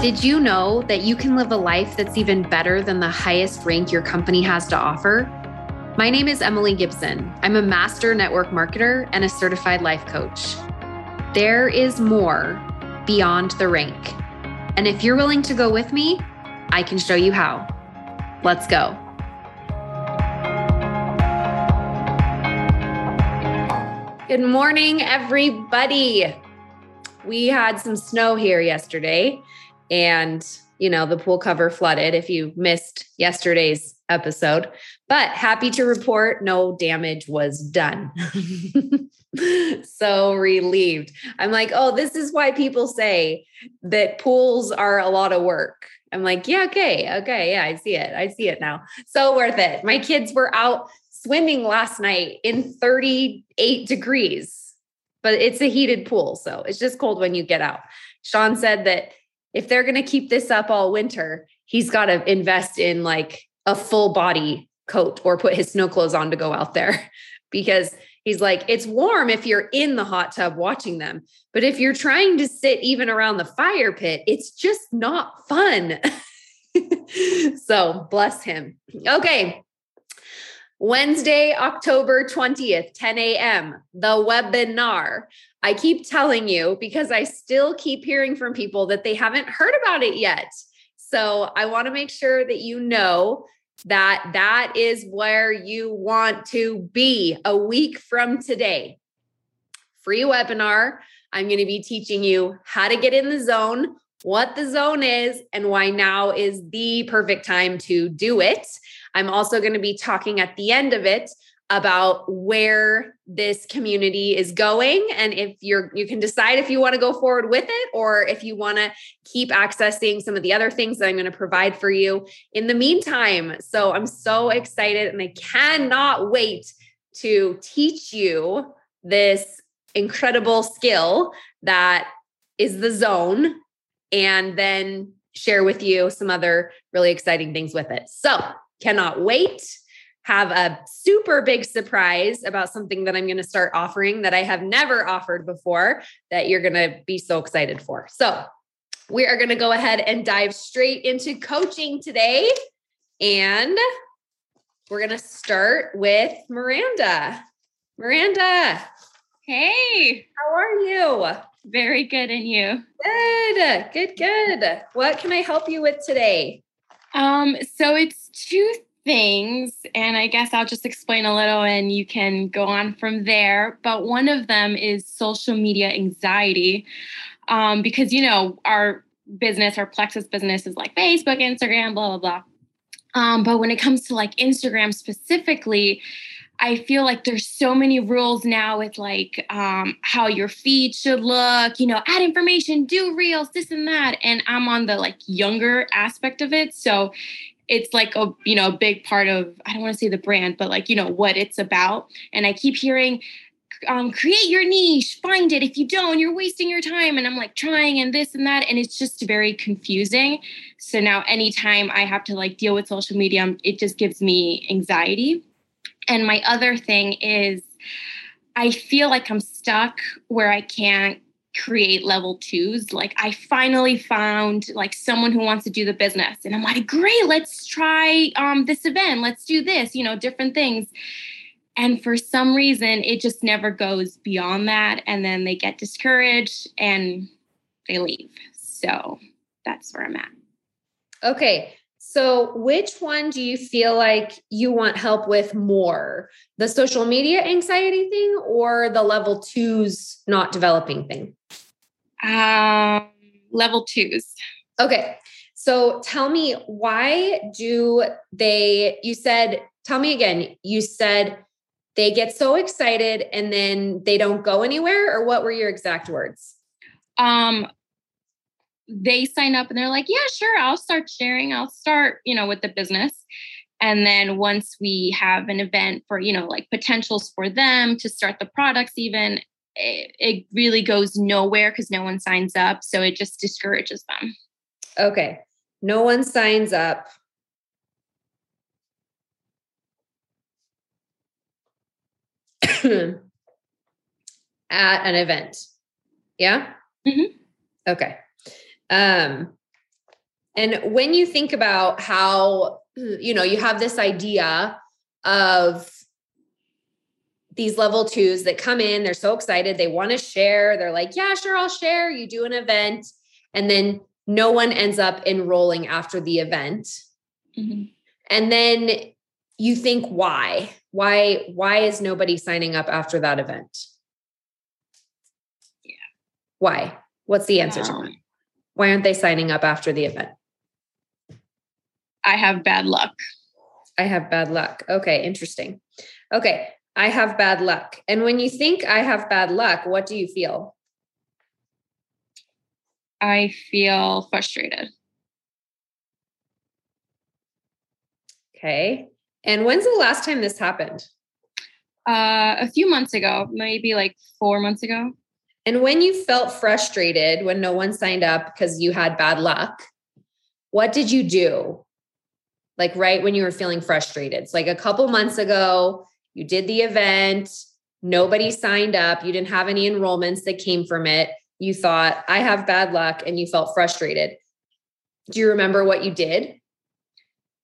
Did you know that you can live a life that's even better than the highest rank your company has to offer? My name is Emily Gibson. I'm a master network marketer and a certified life coach. There is more beyond the rank. And if you're willing to go with me, I can show you how. Let's go. Good morning, everybody. We had some snow here yesterday, and you know, the pool cover flooded if you missed yesterday's episode. But happy to report no damage was done. so relieved. I'm like, oh, this is why people say that pools are a lot of work. I'm like, yeah, okay, okay, yeah, I see it. I see it now. So worth it. My kids were out swimming last night in 38 degrees, but it's a heated pool. So it's just cold when you get out. Sean said that if they're going to keep this up all winter, he's got to invest in like a full body coat or put his snow clothes on to go out there because he's like, it's warm if you're in the hot tub watching them. But if you're trying to sit even around the fire pit, it's just not fun. so bless him. Okay. Wednesday, October 20th, 10 a.m., the webinar. I keep telling you because I still keep hearing from people that they haven't heard about it yet. So I want to make sure that you know that that is where you want to be a week from today. Free webinar. I'm going to be teaching you how to get in the zone, what the zone is, and why now is the perfect time to do it. I'm also going to be talking at the end of it about where this community is going and if you're you can decide if you want to go forward with it or if you want to keep accessing some of the other things that I'm going to provide for you in the meantime. So I'm so excited and I cannot wait to teach you this incredible skill that is the zone and then share with you some other really exciting things with it. So, cannot wait have a super big surprise about something that I'm going to start offering that I have never offered before that you're going to be so excited for. So, we are going to go ahead and dive straight into coaching today. And we're going to start with Miranda. Miranda. Hey. How are you? Very good. And you? Good. Good, good. What can I help you with today? Um, so it's two things, and I guess I'll just explain a little and you can go on from there. But one of them is social media anxiety, um, because, you know, our business, our Plexus business is like Facebook, Instagram, blah, blah, blah. Um, but when it comes to like Instagram specifically, I feel like there's so many rules now with like um, how your feed should look, you know, add information, do reels, this and that. And I'm on the like younger aspect of it. So it's like a you know a big part of i don't want to say the brand but like you know what it's about and i keep hearing um, create your niche find it if you don't you're wasting your time and i'm like trying and this and that and it's just very confusing so now anytime i have to like deal with social media it just gives me anxiety and my other thing is i feel like i'm stuck where i can't create level twos. Like i finally found like someone who wants to do the business. And i'm like great let's try um, this event. Let's do this you know different things. And for some reason it just never goes beyond that. And then they get discouraged and they leave. So that's where i'm at. Okay so, which one do you feel like you want help with more? The social media anxiety thing or the level twos not developing thing? Um, level twos. Okay. So, tell me why do they, you said, tell me again, you said they get so excited and then they don't go anywhere, or what were your exact words? Um, they sign up and they're like, yeah, sure, I'll start sharing. I'll start, you know, with the business. And then once we have an event for, you know, like potentials for them to start the products, even it, it really goes nowhere because no one signs up. So it just discourages them. Okay. No one signs up. at an event. Yeah? Mm-hmm. Okay. Um, And when you think about how, you know, you have this idea of these level twos that come in, they're so excited, they want to share. They're like, yeah, sure, I'll share. You do an event, and then no one ends up enrolling after the event. Mm-hmm. And then you think, why? Why, why is nobody signing up after that event? Yeah. Why? What's the answer um, to that? Why aren't they signing up after the event? I have bad luck. I have bad luck. Okay, interesting. Okay, I have bad luck. And when you think I have bad luck, what do you feel? I feel frustrated. Okay. And when's the last time this happened? Uh, a few months ago, maybe like four months ago. And when you felt frustrated when no one signed up because you had bad luck, what did you do? Like right when you were feeling frustrated. It's like a couple months ago, you did the event, nobody signed up, you didn't have any enrollments that came from it. You thought, I have bad luck, and you felt frustrated. Do you remember what you did?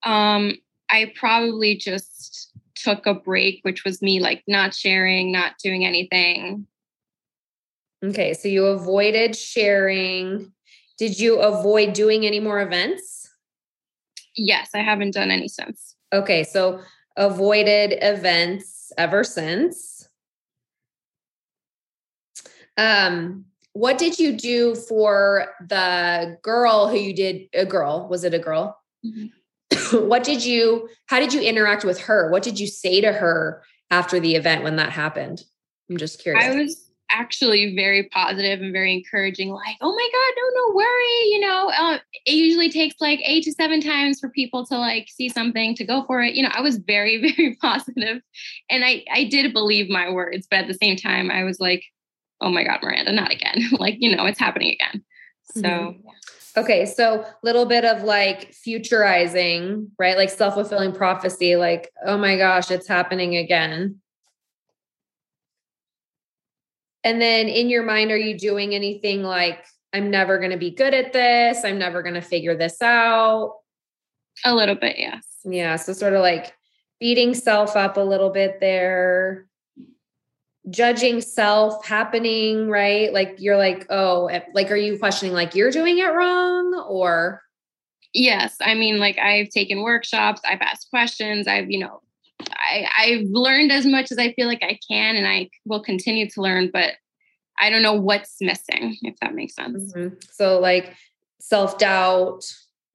Um, I probably just took a break, which was me like not sharing, not doing anything. Okay, so you avoided sharing. Did you avoid doing any more events? Yes, I haven't done any since. Okay, so avoided events ever since. Um, what did you do for the girl who you did a girl? Was it a girl? Mm-hmm. what did you how did you interact with her? What did you say to her after the event when that happened? I'm just curious. I was actually very positive and very encouraging like oh my god no no worry you know uh, it usually takes like eight to seven times for people to like see something to go for it you know i was very very positive and i i did believe my words but at the same time i was like oh my god miranda not again like you know it's happening again so mm-hmm. okay so little bit of like futurizing right like self-fulfilling prophecy like oh my gosh it's happening again and then in your mind, are you doing anything like, I'm never going to be good at this? I'm never going to figure this out? A little bit, yes. Yeah. So, sort of like beating self up a little bit there, judging self happening, right? Like, you're like, oh, eh, like, are you questioning like you're doing it wrong or? Yes. I mean, like, I've taken workshops, I've asked questions, I've, you know, I, I've learned as much as I feel like I can, and I will continue to learn, but I don't know what's missing, if that makes sense. Mm-hmm. So, like self doubt,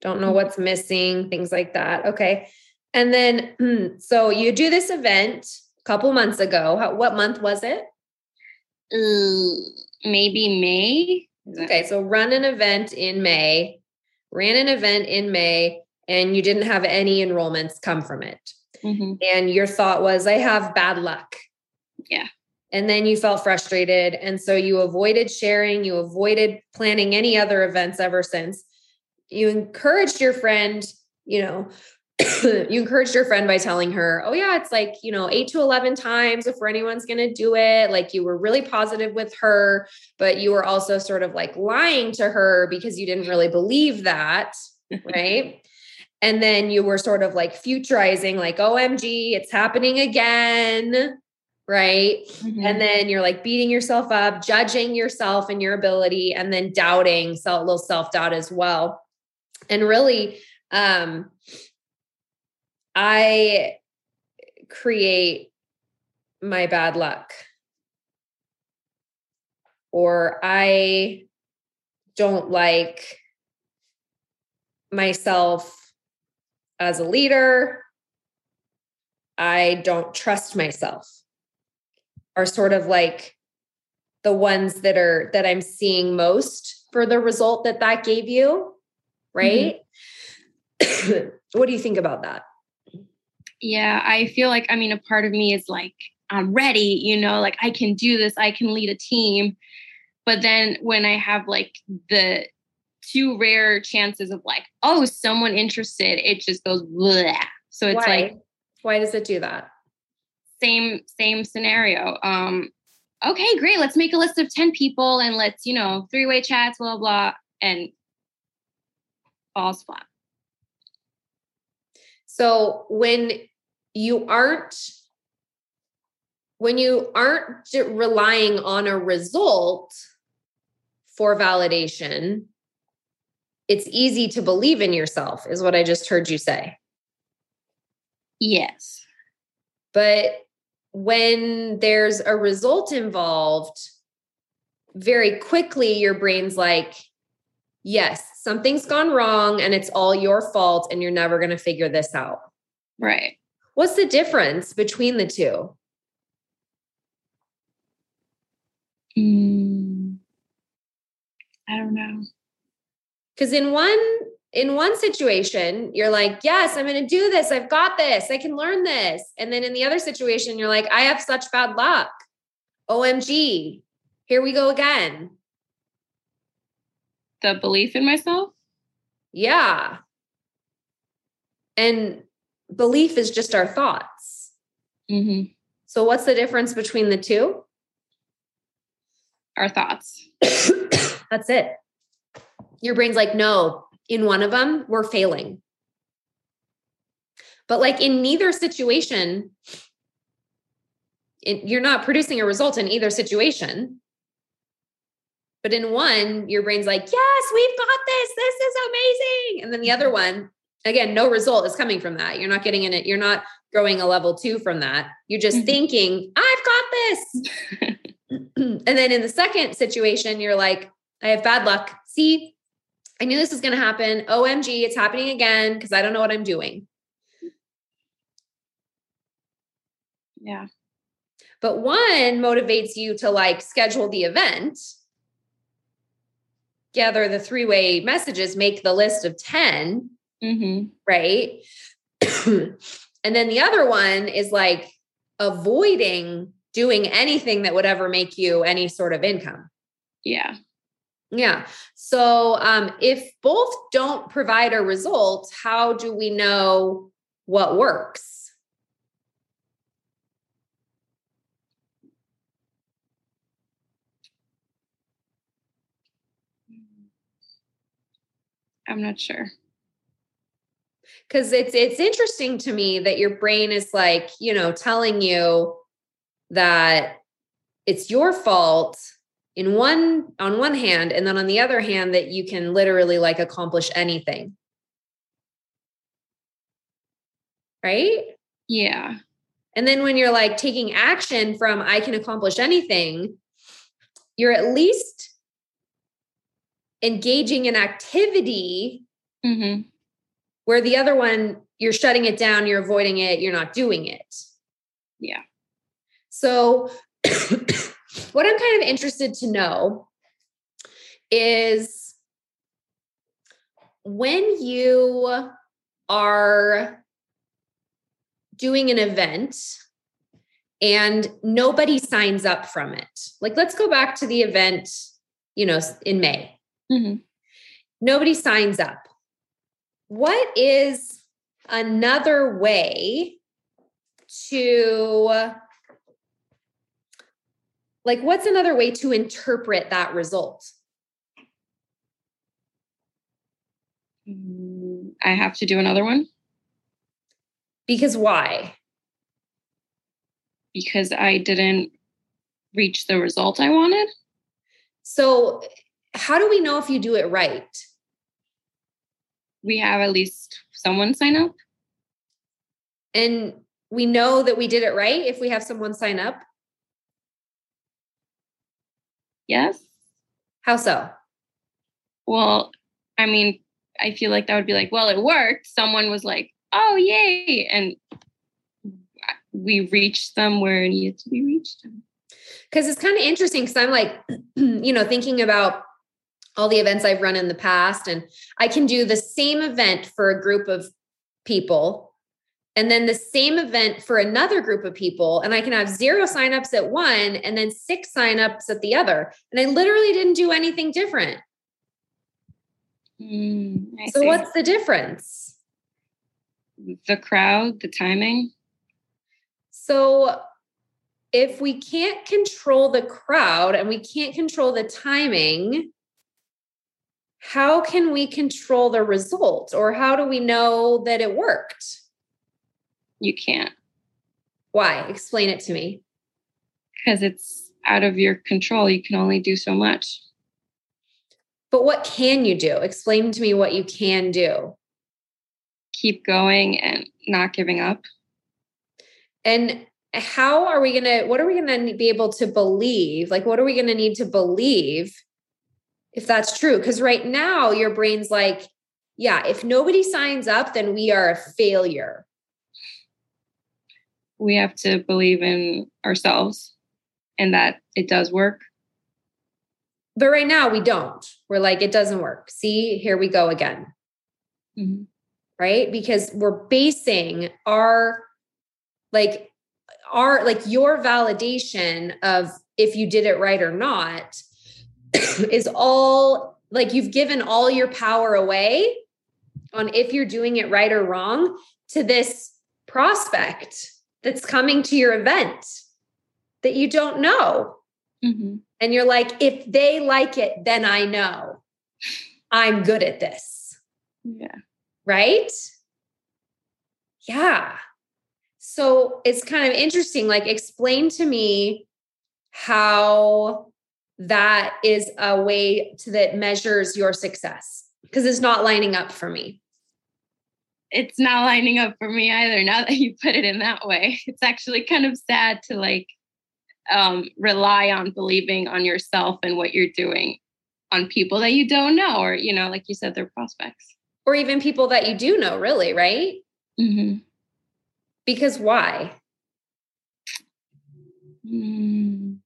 don't know mm-hmm. what's missing, things like that. Okay. And then, so you do this event a couple months ago. How, what month was it? Uh, maybe May. Okay. So, run an event in May, ran an event in May, and you didn't have any enrollments come from it. Mm-hmm. And your thought was, I have bad luck. Yeah. And then you felt frustrated. And so you avoided sharing, you avoided planning any other events ever since. You encouraged your friend, you know, you encouraged your friend by telling her, oh, yeah, it's like, you know, eight to 11 times if anyone's going to do it. Like you were really positive with her, but you were also sort of like lying to her because you didn't really believe that. Right. And then you were sort of like futurizing, like, OMG, it's happening again. Right. Mm-hmm. And then you're like beating yourself up, judging yourself and your ability, and then doubting, self, little self doubt as well. And really, um, I create my bad luck or I don't like myself as a leader, I don't trust myself, are sort of like the ones that are that I'm seeing most for the result that that gave you, right? Mm-hmm. what do you think about that? Yeah, I feel like I mean a part of me is like I'm ready, you know, like I can do this, I can lead a team. But then when I have like the two rare chances of like, oh, someone interested, it just goes bleh. So it's Why? like why does it do that? Same, same scenario. Um, okay, great. Let's make a list of 10 people and let's, you know, three-way chats, blah, blah. And falls flat. So when you aren't when you aren't relying on a result for validation, it's easy to believe in yourself, is what I just heard you say. Yes. But when there's a result involved, very quickly your brain's like, yes, something's gone wrong and it's all your fault and you're never going to figure this out. Right. What's the difference between the two? Mm, I don't know. Because in one in one situation, you're like, yes, I'm going to do this. I've got this. I can learn this. And then in the other situation, you're like, I have such bad luck. OMG. Here we go again. The belief in myself? Yeah. And belief is just our thoughts. Mm-hmm. So, what's the difference between the two? Our thoughts. That's it. Your brain's like, no, in one of them, we're failing. But like in neither situation, it, you're not producing a result in either situation. But in one, your brain's like, yes, we've got this. This is amazing. And then the other one, again, no result is coming from that. You're not getting in it. You're not growing a level two from that. You're just mm-hmm. thinking, I've got this. and then in the second situation, you're like, I have bad luck. See, I knew this was going to happen. OMG, it's happening again because I don't know what I'm doing. Yeah. But one motivates you to like schedule the event, gather the three way messages, make the list of 10, mm-hmm. right? and then the other one is like avoiding doing anything that would ever make you any sort of income. Yeah. Yeah. So um, if both don't provide a result, how do we know what works? I'm not sure. Cuz it's it's interesting to me that your brain is like, you know, telling you that it's your fault in one on one hand and then on the other hand that you can literally like accomplish anything. Right? Yeah. And then when you're like taking action from i can accomplish anything you're at least engaging in activity mm-hmm. where the other one you're shutting it down you're avoiding it you're not doing it. Yeah. So what I'm kind of interested to know is when you are doing an event and nobody signs up from it. Like, let's go back to the event, you know, in May. Mm-hmm. Nobody signs up. What is another way to like what's another way to interpret that result? Mm, i have to do another one? Because why? Because i didn't reach the result i wanted? So how do we know if you do it right? We have at least someone sign up. And we know that we did it right if we have someone sign up Yes. How so? Well, I mean, I feel like that would be like, well, it worked. Someone was like, oh, yay. And we reached them where it needed to be reached. Because it's kind of interesting because I'm like, you know, thinking about all the events I've run in the past, and I can do the same event for a group of people and then the same event for another group of people and i can have zero signups at one and then six signups at the other. And i literally didn't do anything different. Mm, so see. what's the difference? The crowd the timing? So if we can't control the crowd and we can't control the timing how can we control the result? Or how do we know that it worked? You can't. Why? Explain it to me. Because it's out of your control. You can only do so much. But what can you do? Explain to me what you can do. Keep going and not giving up. And how are we going to, what are we going to be able to believe? Like, what are we going to need to believe if that's true? Because right now, your brain's like, yeah, if nobody signs up, then we are a failure. We have to believe in ourselves and that it does work. But right now, we don't. We're like, it doesn't work. See, here we go again. Mm-hmm. Right? Because we're basing our, like, our, like, your validation of if you did it right or not is all like you've given all your power away on if you're doing it right or wrong to this prospect that's coming to your event that you don't know. Mm-hmm. And you're like, if they like it, then I know I'm good at this. Yeah. Right? Yeah. So it's kind of interesting. Like, explain to me how that is a way to that measures your success because it's not lining up for me it's not lining up for me either now that you put it in that way. It's actually kind of sad to like um, rely on believing on yourself and what you're doing on people that you don't know or you know like you said they're prospects. Or even people that you do know really right? Mm-hmm. because why? Mm.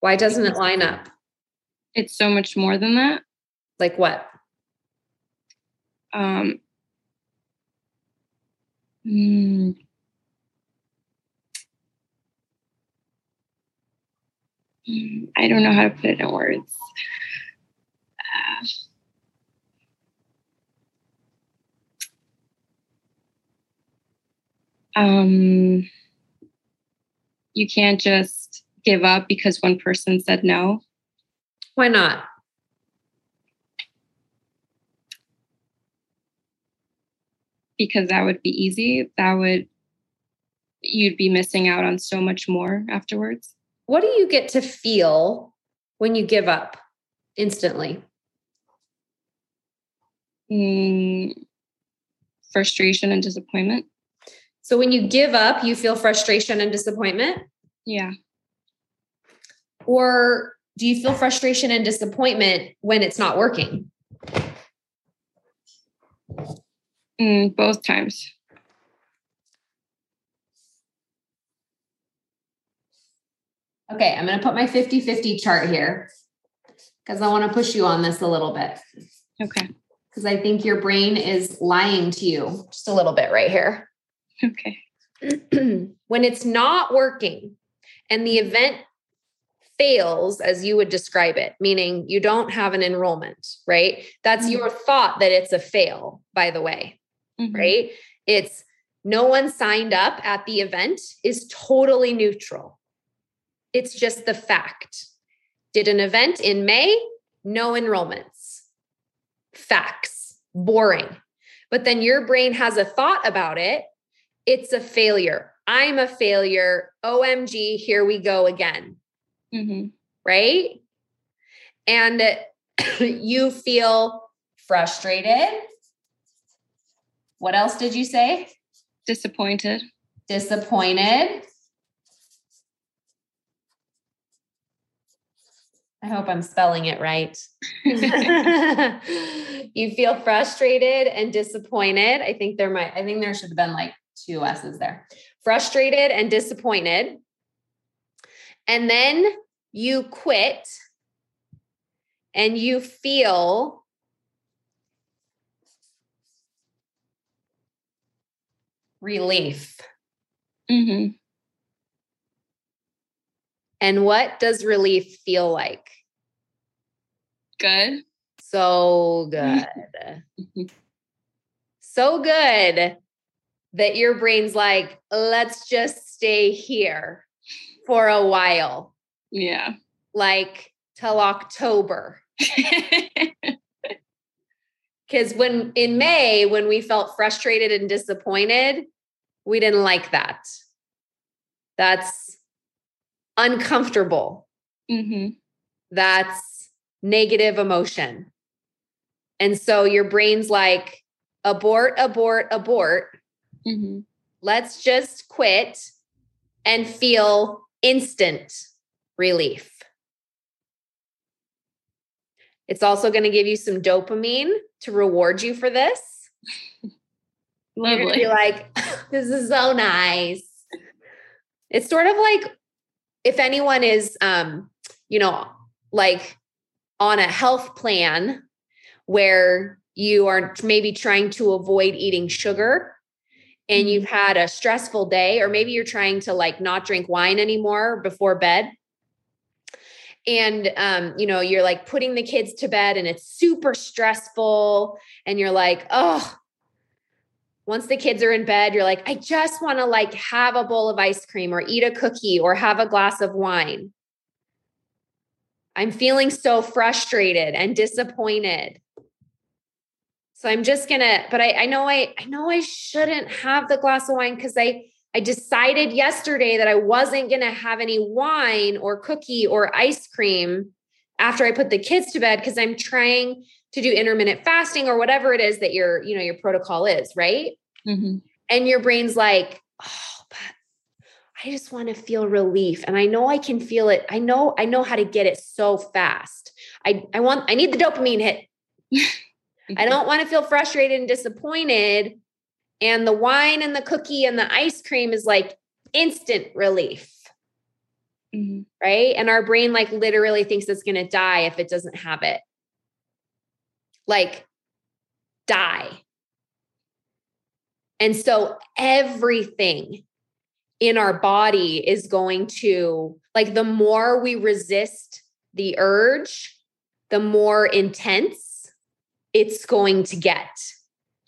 why doesn't it line up? It's so much more than that. Like what? Um mm, I don't know how to put it in words. Uh, um, you can't just give up because one person said no. Why not? Because that would be easy. That would, you'd be missing out on so much more afterwards. What do you get to feel when you give up instantly? Mm, frustration and disappointment. So when you give up, you feel frustration and disappointment? Yeah. Or do you feel frustration and disappointment when it's not working? Mm, both times. Okay, I'm going to put my 50 50 chart here because I want to push you on this a little bit. Okay. Because I think your brain is lying to you just a little bit right here. Okay. when it's not working and the event fails as you would describe it, meaning you don't have an enrollment, right? That's mm-hmm. your thought that it's a fail, by the way, mm-hmm. right? It's no one signed up at the event is totally neutral. It's just the fact. Did an event in May, no enrollments. Facts, boring. But then your brain has a thought about it. It's a failure. I'm a failure. OMG, here we go again. Mm-hmm. Right. And you feel frustrated. What else did you say? Disappointed. Disappointed. I hope I'm spelling it right. you feel frustrated and disappointed. I think there might, I think there should have been like two S's there. Frustrated and disappointed. And then you quit and you feel relief. Mm-hmm. And what does relief feel like? Good. So good. so good that your brain's like, let's just stay here for a while. Yeah. Like till October. Because when in May, when we felt frustrated and disappointed, we didn't like that. That's uncomfortable. Mm-hmm. That's negative emotion. And so your brain's like, abort, abort, abort. Mm-hmm. Let's just quit and feel instant relief. It's also going to give you some dopamine to reward you for this. You're Lovely. be like, this is so nice. It's sort of like if anyone is, um, you know, like on a health plan where you are maybe trying to avoid eating sugar and you've had a stressful day, or maybe you're trying to like not drink wine anymore before bed. And um, you know, you're like putting the kids to bed and it's super stressful, and you're like, oh, once the kids are in bed, you're like, I just want to like have a bowl of ice cream or eat a cookie or have a glass of wine. I'm feeling so frustrated and disappointed. So I'm just gonna, but I, I know I I know I shouldn't have the glass of wine because I I decided yesterday that I wasn't gonna have any wine or cookie or ice cream after I put the kids to bed because I'm trying to do intermittent fasting or whatever it is that your, you know, your protocol is, right? Mm-hmm. And your brain's like, oh, but I just want to feel relief. And I know I can feel it. I know, I know how to get it so fast. I, I want, I need the dopamine hit. I don't want to feel frustrated and disappointed. And the wine and the cookie and the ice cream is like instant relief. Mhm. Right. And our brain like literally thinks it's going to die if it doesn't have it. Like die. And so everything in our body is going to, like, the more we resist the urge, the more intense it's going to get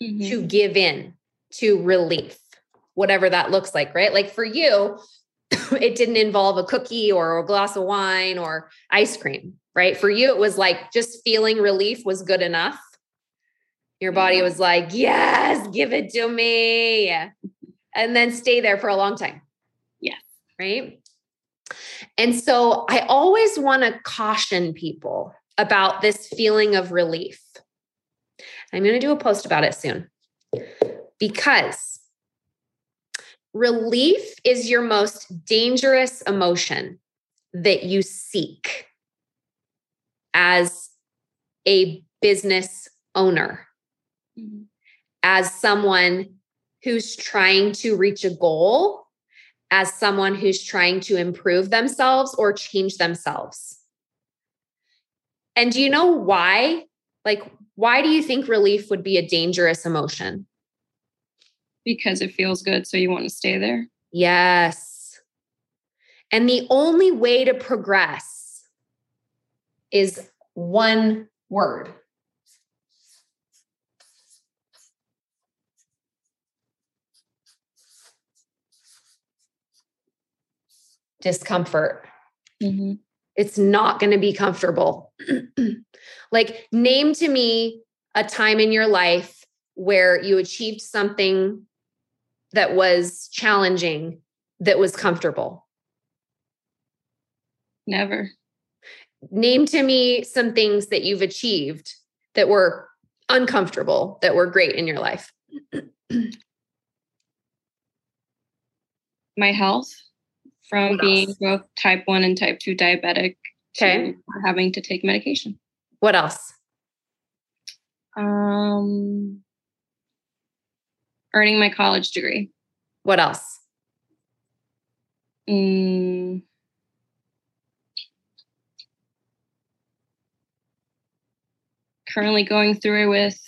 Mhm. to give in to relief, whatever that looks like, right? Like for you, it didn't involve a cookie or a glass of wine or ice cream, right? For you, it was like just feeling relief was good enough. Your body mm-hmm. was like, yes, give it to me. And then stay there for a long time. Yes. Right. And so I always want to caution people about this feeling of relief. I'm going to do a post about it soon because relief is your most dangerous emotion that you seek as a business owner, Mhm. as someone who's trying to reach a goal, as someone who's trying to improve themselves or change themselves. And do you know why? Like, why do you think relief would be a dangerous emotion? Because it feels good, so you want to stay there. Yes. And the only way to progress is one word. Discomfort. Mhm. It's not going to be comfortable. like, name to me a time in your life where you achieved something that was challenging, that was comfortable. Never. Name to me some things that you've achieved that were uncomfortable, that were great in your life. My health from being both type 1 and type 2 diabetic Okay. to having to take medication. What else? Um, earning my college degree. What else? Mm, currently going through with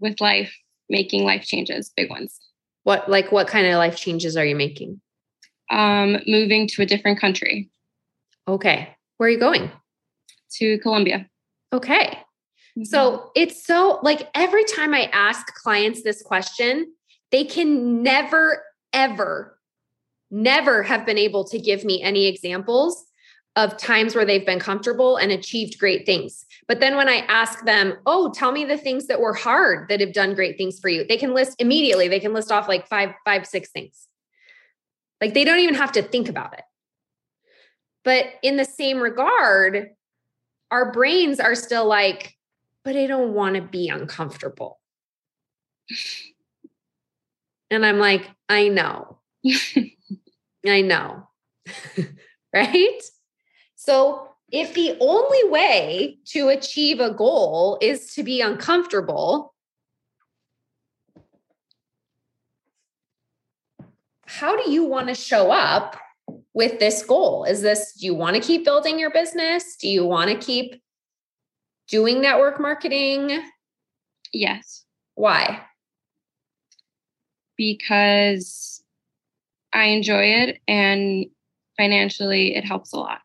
with life, making life changes, big ones. What like what kind of life changes are you making? Um, moving to a different country, Okay. Where are you going? to Colombia. Okay. So mm-hmm. it's so like every time I ask clients this question, they can never, ever, never have been able to give me any examples of times where they've been comfortable and achieved great things. But then when I ask them, oh, tell me the things that were hard that have done great things for you, they can list immediately, they can list off like five, five, six things. Like they don't even have to think about it. But in the same regard, our brains are still like, but I don't want to be uncomfortable. And I'm like, I know. I know. right? So if the only way to achieve a goal is to be uncomfortable, how do you want to show up with this goal? Is this, do you want to keep building your business? Do you want to keep doing network marketing? Yes. Why? Because I enjoy it and financially it helps a lot.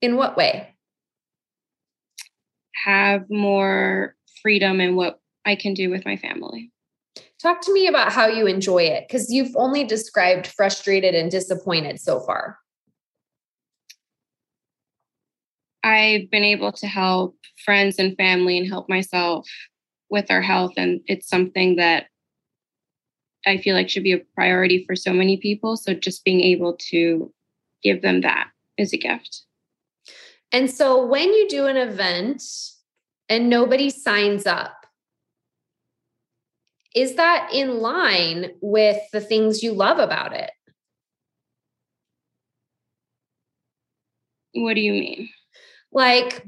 In what way? Have more freedom in what I can do with my family. Talk to me about how you enjoy it because you've only described frustrated and disappointed so far. I've been able to help friends and family and help myself with our health. And it's something that I feel like should be a priority for so many people. So just being able to give them that is a gift. And so when you do an event and nobody signs up, is that in line with the things you love about it? What do you mean? Like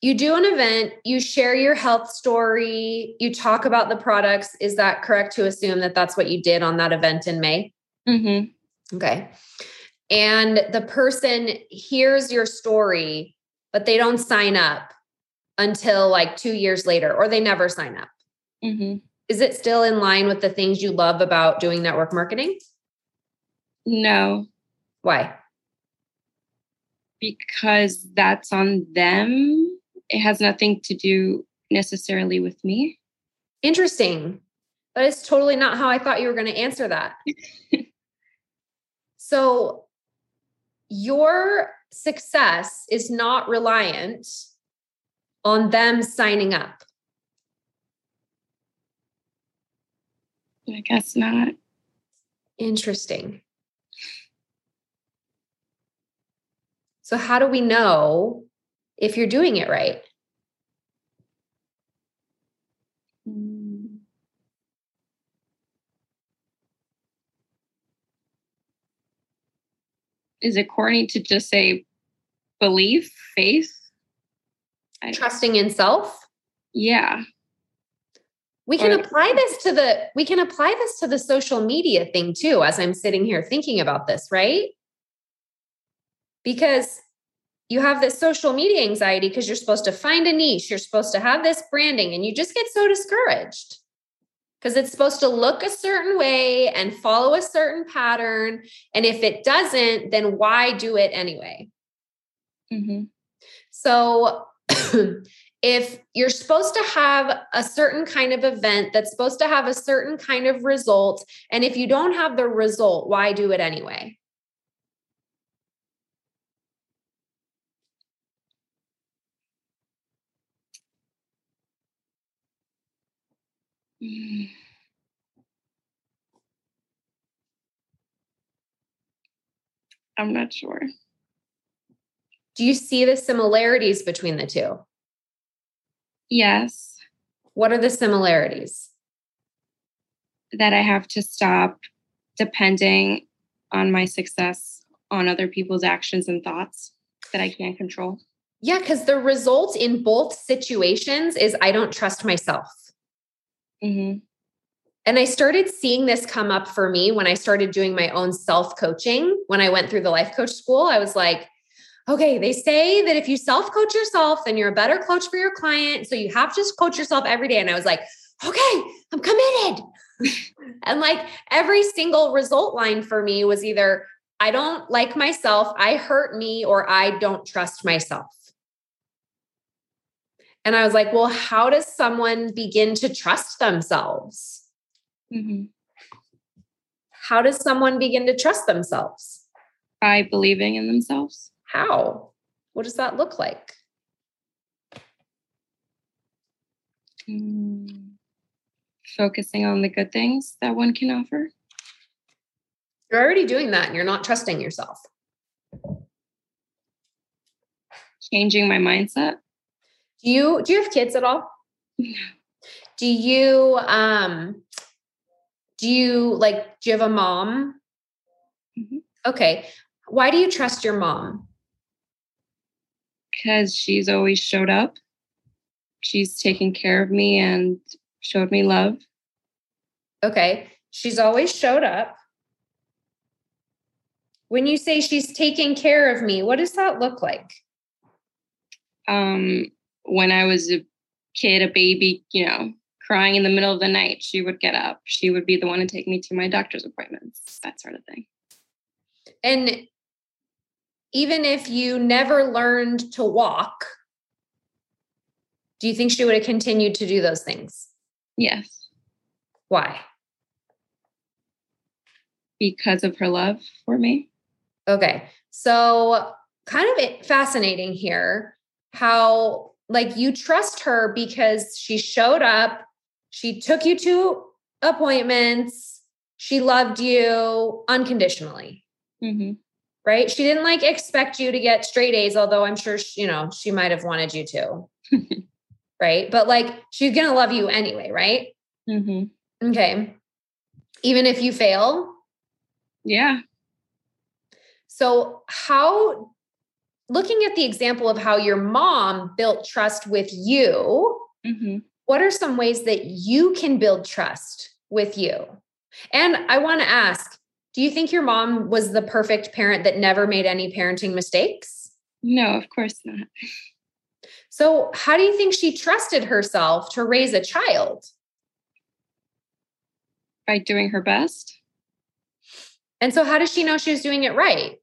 you do an event, you share your health story, you talk about the products. Is that correct to assume that that's what you did on that event in May? Mm-hmm. Okay. And the person hears your story, but they don't sign up until like two years later, or they never sign up. Mm-hmm. Is it still in line with the things you love about doing network marketing? No. Why? Because that's on them it has nothing to do necessarily with me. Interesting. That is totally not how I thought you were going to answer that. so, your success is not reliant on them signing up. I guess not. Interesting. So, how do we know if you're doing it right? Mm. Is it corny to just say belief, faith? Trusting in self? Yeah. We can or, apply this to the we can apply this to the social media thing too as I'm sitting here thinking about this, right? Because you have this social media anxiety because you're supposed to find a niche, you're supposed to have this branding, and you just get so discouraged because it's supposed to look a certain way and follow a certain pattern. And if it doesn't, then why do it anyway? Mm-hmm. So, if you're supposed to have a certain kind of event that's supposed to have a certain kind of result, and if you don't have the result, why do it anyway? Mm. I'm not sure. Do you see the similarities between the two? Yes. What are the similarities? That I have to stop depending on my success on other people's actions and thoughts that I can't control. Yeah, because the result in both situations is I don't trust myself. Mm-hmm. And I started seeing this come up for me when I started doing my own self coaching. When I went through the life coach school, I was like, okay, they say that if you self coach yourself, then you're a better coach for your client. So you have to coach yourself every day. And I was like, okay, I'm committed. and like every single result line for me was either I don't like myself, I hurt me, or I don't trust myself. And I was like, well, how does someone begin to trust themselves? Mm-hmm. How does someone begin to trust themselves? By believing in themselves. How? What does that look like? Mm, focusing on the good things that one can offer. You're already doing that and you're not trusting yourself. Changing my mindset. Do you do you have kids at all? Do you um do you like do you have a mom? Mhm. Okay. Why do you trust your mom? Because she's always showed up. She's taken care of me and showed me love. Okay. She's always showed up. When you say she's taking care of me, what does that look like? Um, when I was a kid, a baby, you know, crying in the middle of the night, she would get up. She would be the one to take me to my doctor's appointments, that sort of thing. And even if you never learned to walk, do you think she would have continued to do those things? Yes, Why? because of her love for me. Okay. So, kind of fascinating here how, like, you trust her because she showed up, she took you to appointments, she loved you unconditionally, hmm right? She didn't like expect you to get straight A's, although I'm sure, she, you know, she might have wanted you to, right? But like, she's going to love you anyway, right? hmm Okay. Even if you fail. Yeah. So, how, looking at the example of how your mom built trust with you, hmm what are some ways that you can build trust with you? And I want to ask, do you think your mom was the perfect parent that never made any parenting mistakes? No, of course not. So, how do you think she trusted herself to raise a child? By doing her best. And so, how does she know she was doing it right?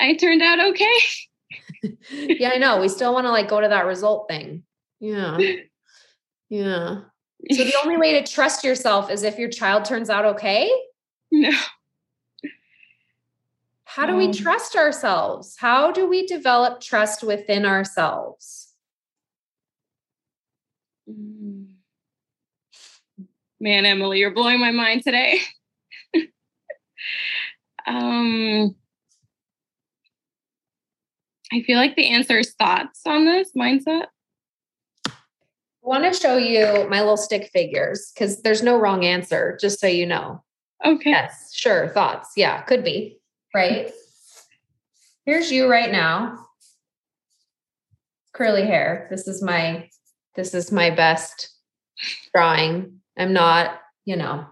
I turned out okay. yeah, I know. We still want to like go to that result thing. Yeah. Yeah. So the only way to trust yourself is if your child turns out okay. no. How do we Um, trust ourselves? How do we develop trust within ourselves? Mm. Man, Emily, you're blowing my mind today. um, I feel like the answer is thoughts on this mindset. I want to show you my little stick figures because there's no wrong answer, just so you know. Okay. Yes, sure. Thoughts. Yeah, could be. Right. Here's you right now. Curly hair. This is my this is my best drawing. I'm not, you know.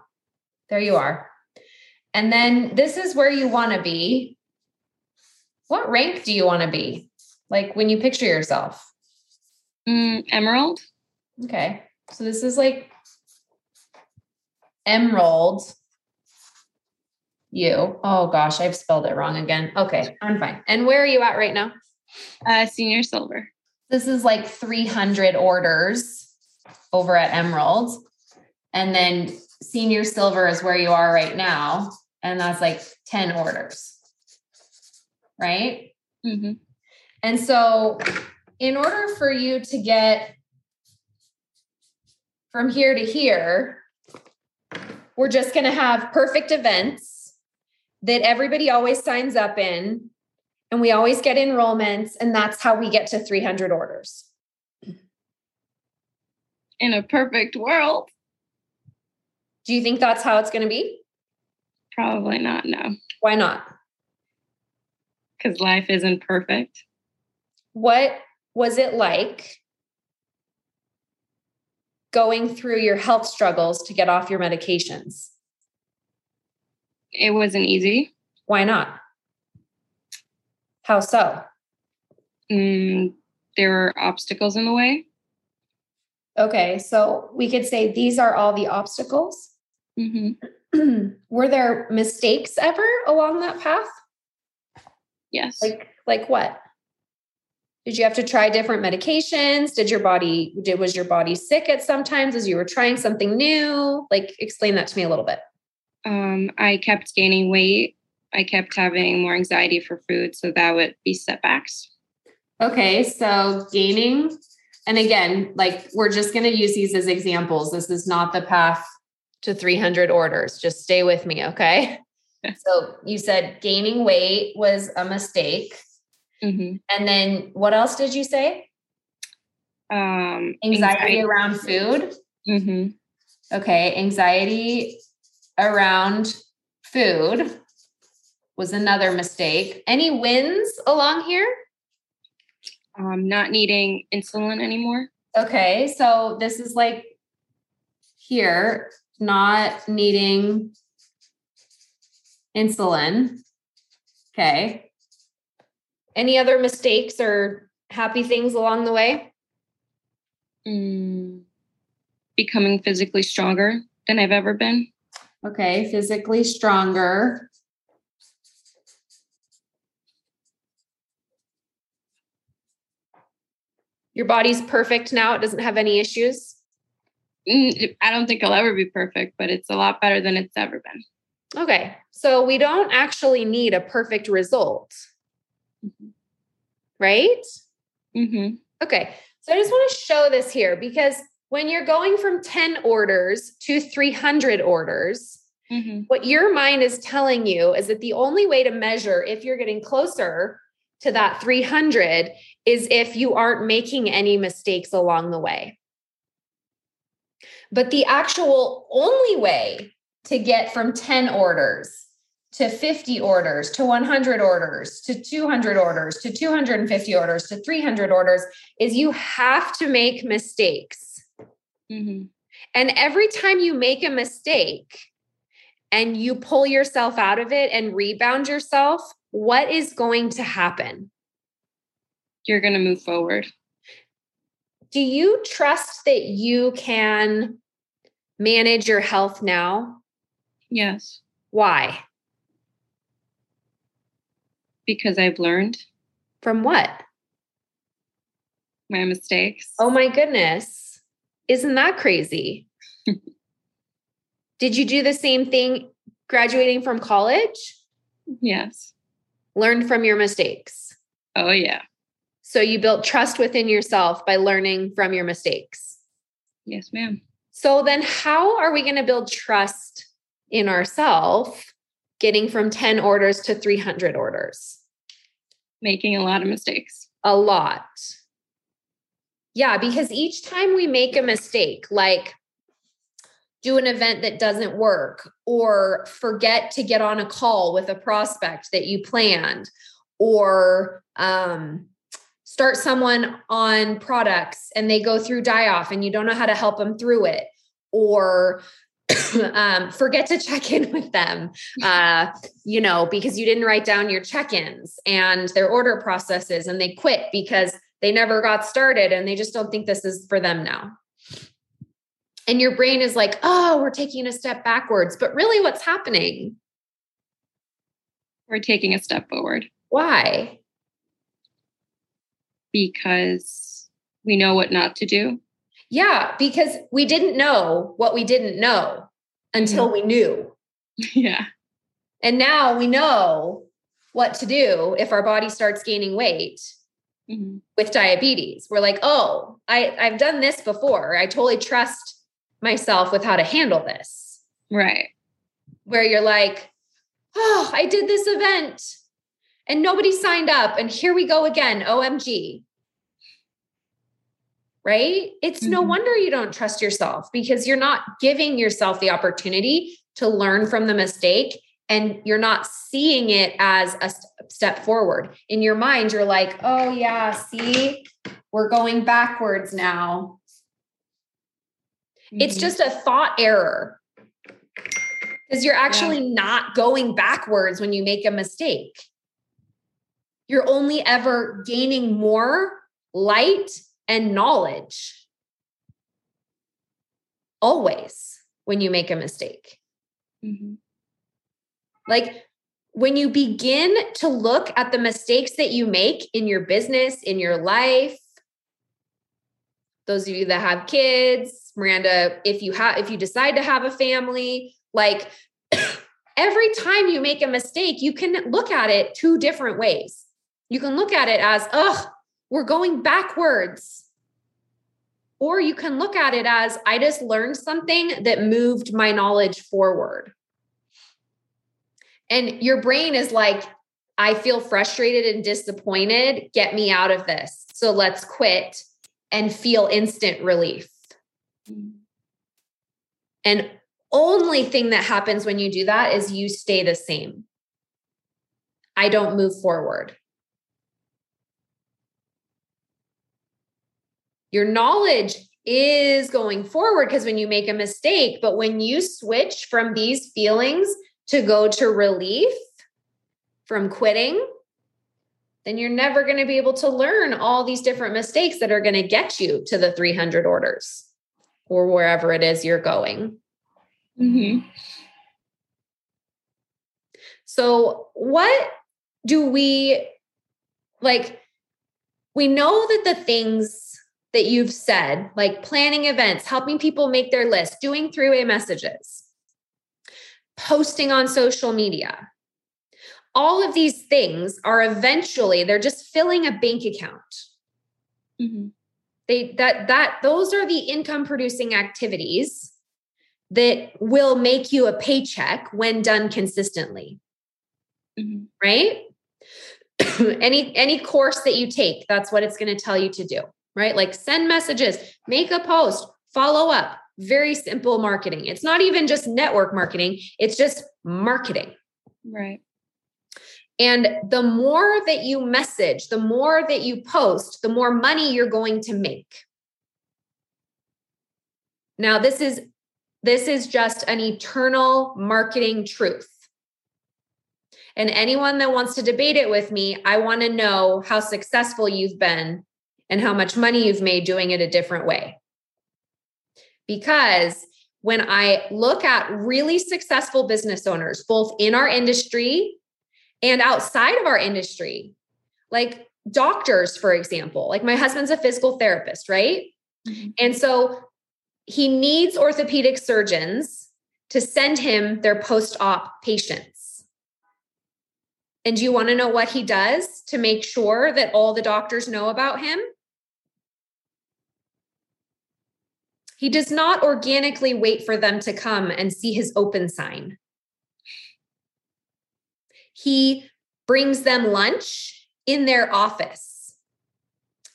There you are. And then this is where you want to be. What rank do you want to be? Like when you picture yourself. Mm, emerald. Okay. So this is like emerald. You. Oh gosh, I've spelled it wrong again. Okay, I'm fine. And where are you at right now? Uh, senior silver. This is like 300 orders over at Emerald. And then senior silver is where you are right now. And that's like 10 orders. Right? hmm And so, in order for you to get from here to here, we're just going to have perfect events that everybody always signs up in, and we always get enrollments, and that's how we get to 300 orders. In a perfect world, Do you think that's how it's going to be? probably not. No, Why not? Because life isn't perfect. What was it like going through your health struggles to get off your medications? It wasn't easy. Why not? How so? Mm, there were obstacles in the way. Okay, so we could say these are all the obstacles. hmm Were there mistakes ever along that path? Yes. Like like what? Did you have to try different medications? Did your body did was your body sick at sometimes as you were trying something new? Like explain that to me a little bit. um, I kept gaining weight. I kept having more anxiety for food. So that would be setbacks. Okay. So gaining, and again, like we're just going to use these as examples. This is not the path to 300 orders. Just stay with me. Okay. So you said gaining weight was a mistake. Mm-hmm. And then what else did you say? Um, anxiety, anxiety. around food. Mm-hmm. Okay. Anxiety around food was another mistake. Any wins along here? Um, not needing insulin anymore. Okay. So this is like here, not needing insulin. Okay. Any other mistakes or happy things along the way? Mm, becoming physically stronger than I've ever been. Okay, physically stronger. Your body's perfect now. It doesn't have any issues. Mm, I don't think it'll ever be perfect, but it's a lot better than it's ever been. Okay. So we don't actually need a perfect result. Mm-hmm. Right? Mm-hmm. Okay. So I just want to show this here because when you're going from 10 orders to 300 orders, mm-hmm. what your mind is telling you is that the only way to measure if you're getting closer to that 300 is if you aren't making any mistakes along the way. But the actual only way to get from 10 orders to 50 orders to 100 orders to 200 orders to 250 orders to 300 orders is you have to make mistakes Mm-hmm. And every time you make a mistake and you pull yourself out of it and rebound yourself, what is going to happen? You're going to move forward. Do you trust that you can manage your health now? Yes. Why? Because I've learned. From what? My mistakes. Oh my goodness. Isn't that crazy? Did you do the same thing graduating from college? Yes. Learn from your mistakes. Oh, yeah. So you built trust within yourself by learning from your mistakes. Yes, ma'am. So then, how are we going to build trust in ourselves getting from 10 orders to 300 orders? Making a lot of mistakes. A lot. Yeah, because each time we make a mistake, like do an event that doesn't work or forget to get on a call with a prospect that you planned or um, start someone on products and they go through die off and you don't know how to help them through it or um, forget to check in with them uh, you know because you didn't write down your check-ins and their order processes and they quit because they never got started and they just don't think this is for them now. And your brain is like, oh, we're taking a step backwards. But really, what's happening? We're taking a step forward. Why? Because we know what not to do. Yeah, because we didn't know what we didn't know until we knew. Yeah. And now we know what to do if our body starts gaining weight mm-hmm. with diabetes. We're like, oh, I, I've done this before. I totally trust myself with how to handle this. Right. Where you're like, oh, I did this event and nobody signed up. And here we go again. OMG. Right? It's mm-hmm. no wonder you don't trust yourself because you're not giving yourself the opportunity to learn from the mistake and you're not seeing it as a step forward. In your mind, you're like, oh, yeah, see, we're going backwards now. Mm-hmm. It's just a thought error because you're actually yeah. not going backwards when you make a mistake. You're only ever gaining more light and knowledge. Always when you make a mistake. Mm-hmm. Like when you begin to look at the mistakes that you make in your business, in your life, those of you that have kids, Miranda, if you have if you decide to have a family, like every time you make a mistake, you can look at it two different ways. You can look at it as, oh, we're going backwards. Or you can look at it as, I just learned something that moved my knowledge forward. And your brain is like, I feel frustrated and disappointed. Get me out of this. So let's quit and feel instant relief. And only thing that happens when you do that is you stay the same. I don't move forward. Your knowledge is going forward because when you make a mistake, but when you switch from these feelings to go to relief from quitting, then you're never going to be able to learn all these different mistakes that are going to get you to the 300 orders or wherever it is you're going. Mm-hmm. So, what do we like? We know that the things that you've said, like planning events, helping people make their list, doing three way messages, posting on social media, all of these things are eventually, they're just filling a bank account. Mm-hmm. They that that those are the income producing activities that will make you a paycheck when done consistently. Mm-hmm. Right? any any course that you take, that's what it's going to tell you to do, right? Like send messages, make a post, follow up. Very simple marketing. It's not even just network marketing, it's just marketing. Right. And the more that you message, the more that you post, the more money you're going to make. Now, this is this is just an eternal marketing truth. And anyone that wants to debate it with me, I want to know how successful you've been and how much money you've made doing it a different way. Because when I look at really successful business owners, both in our industry and outside of our industry, like doctors, for example, like my husband's a physical therapist, right? Mm-hmm. And so he needs orthopedic surgeons to send him their post op patients. And do you want to know what he does to make sure that all the doctors know about him? He does not organically wait for them to come and see his open sign. He brings them lunch in their office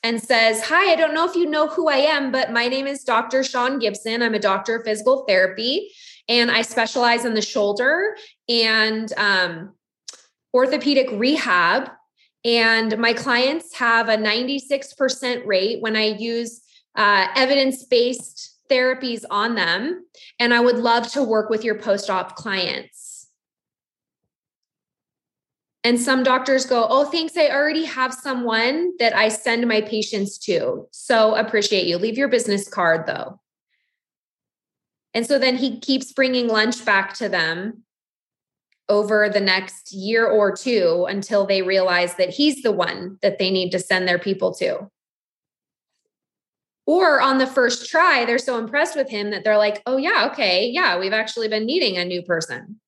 and says, Hi, I don't know if you know who I am, but my name is Dr. Sean Gibson. I'm a doctor of physical therapy and I specialize in the shoulder and um, orthopedic rehab. And my clients have a 96% rate when I use uh, evidence based therapies on them. And I would love to work with your post op clients. And some doctors go, Oh, thanks. I already have someone that I send my patients to. So appreciate you. Leave your business card though. And so then he keeps bringing lunch back to them over the next year or two until they realize that he's the one that they need to send their people to. Or on the first try, they're so impressed with him that they're like, oh, yeah, okay, yeah, we've actually been needing a new person.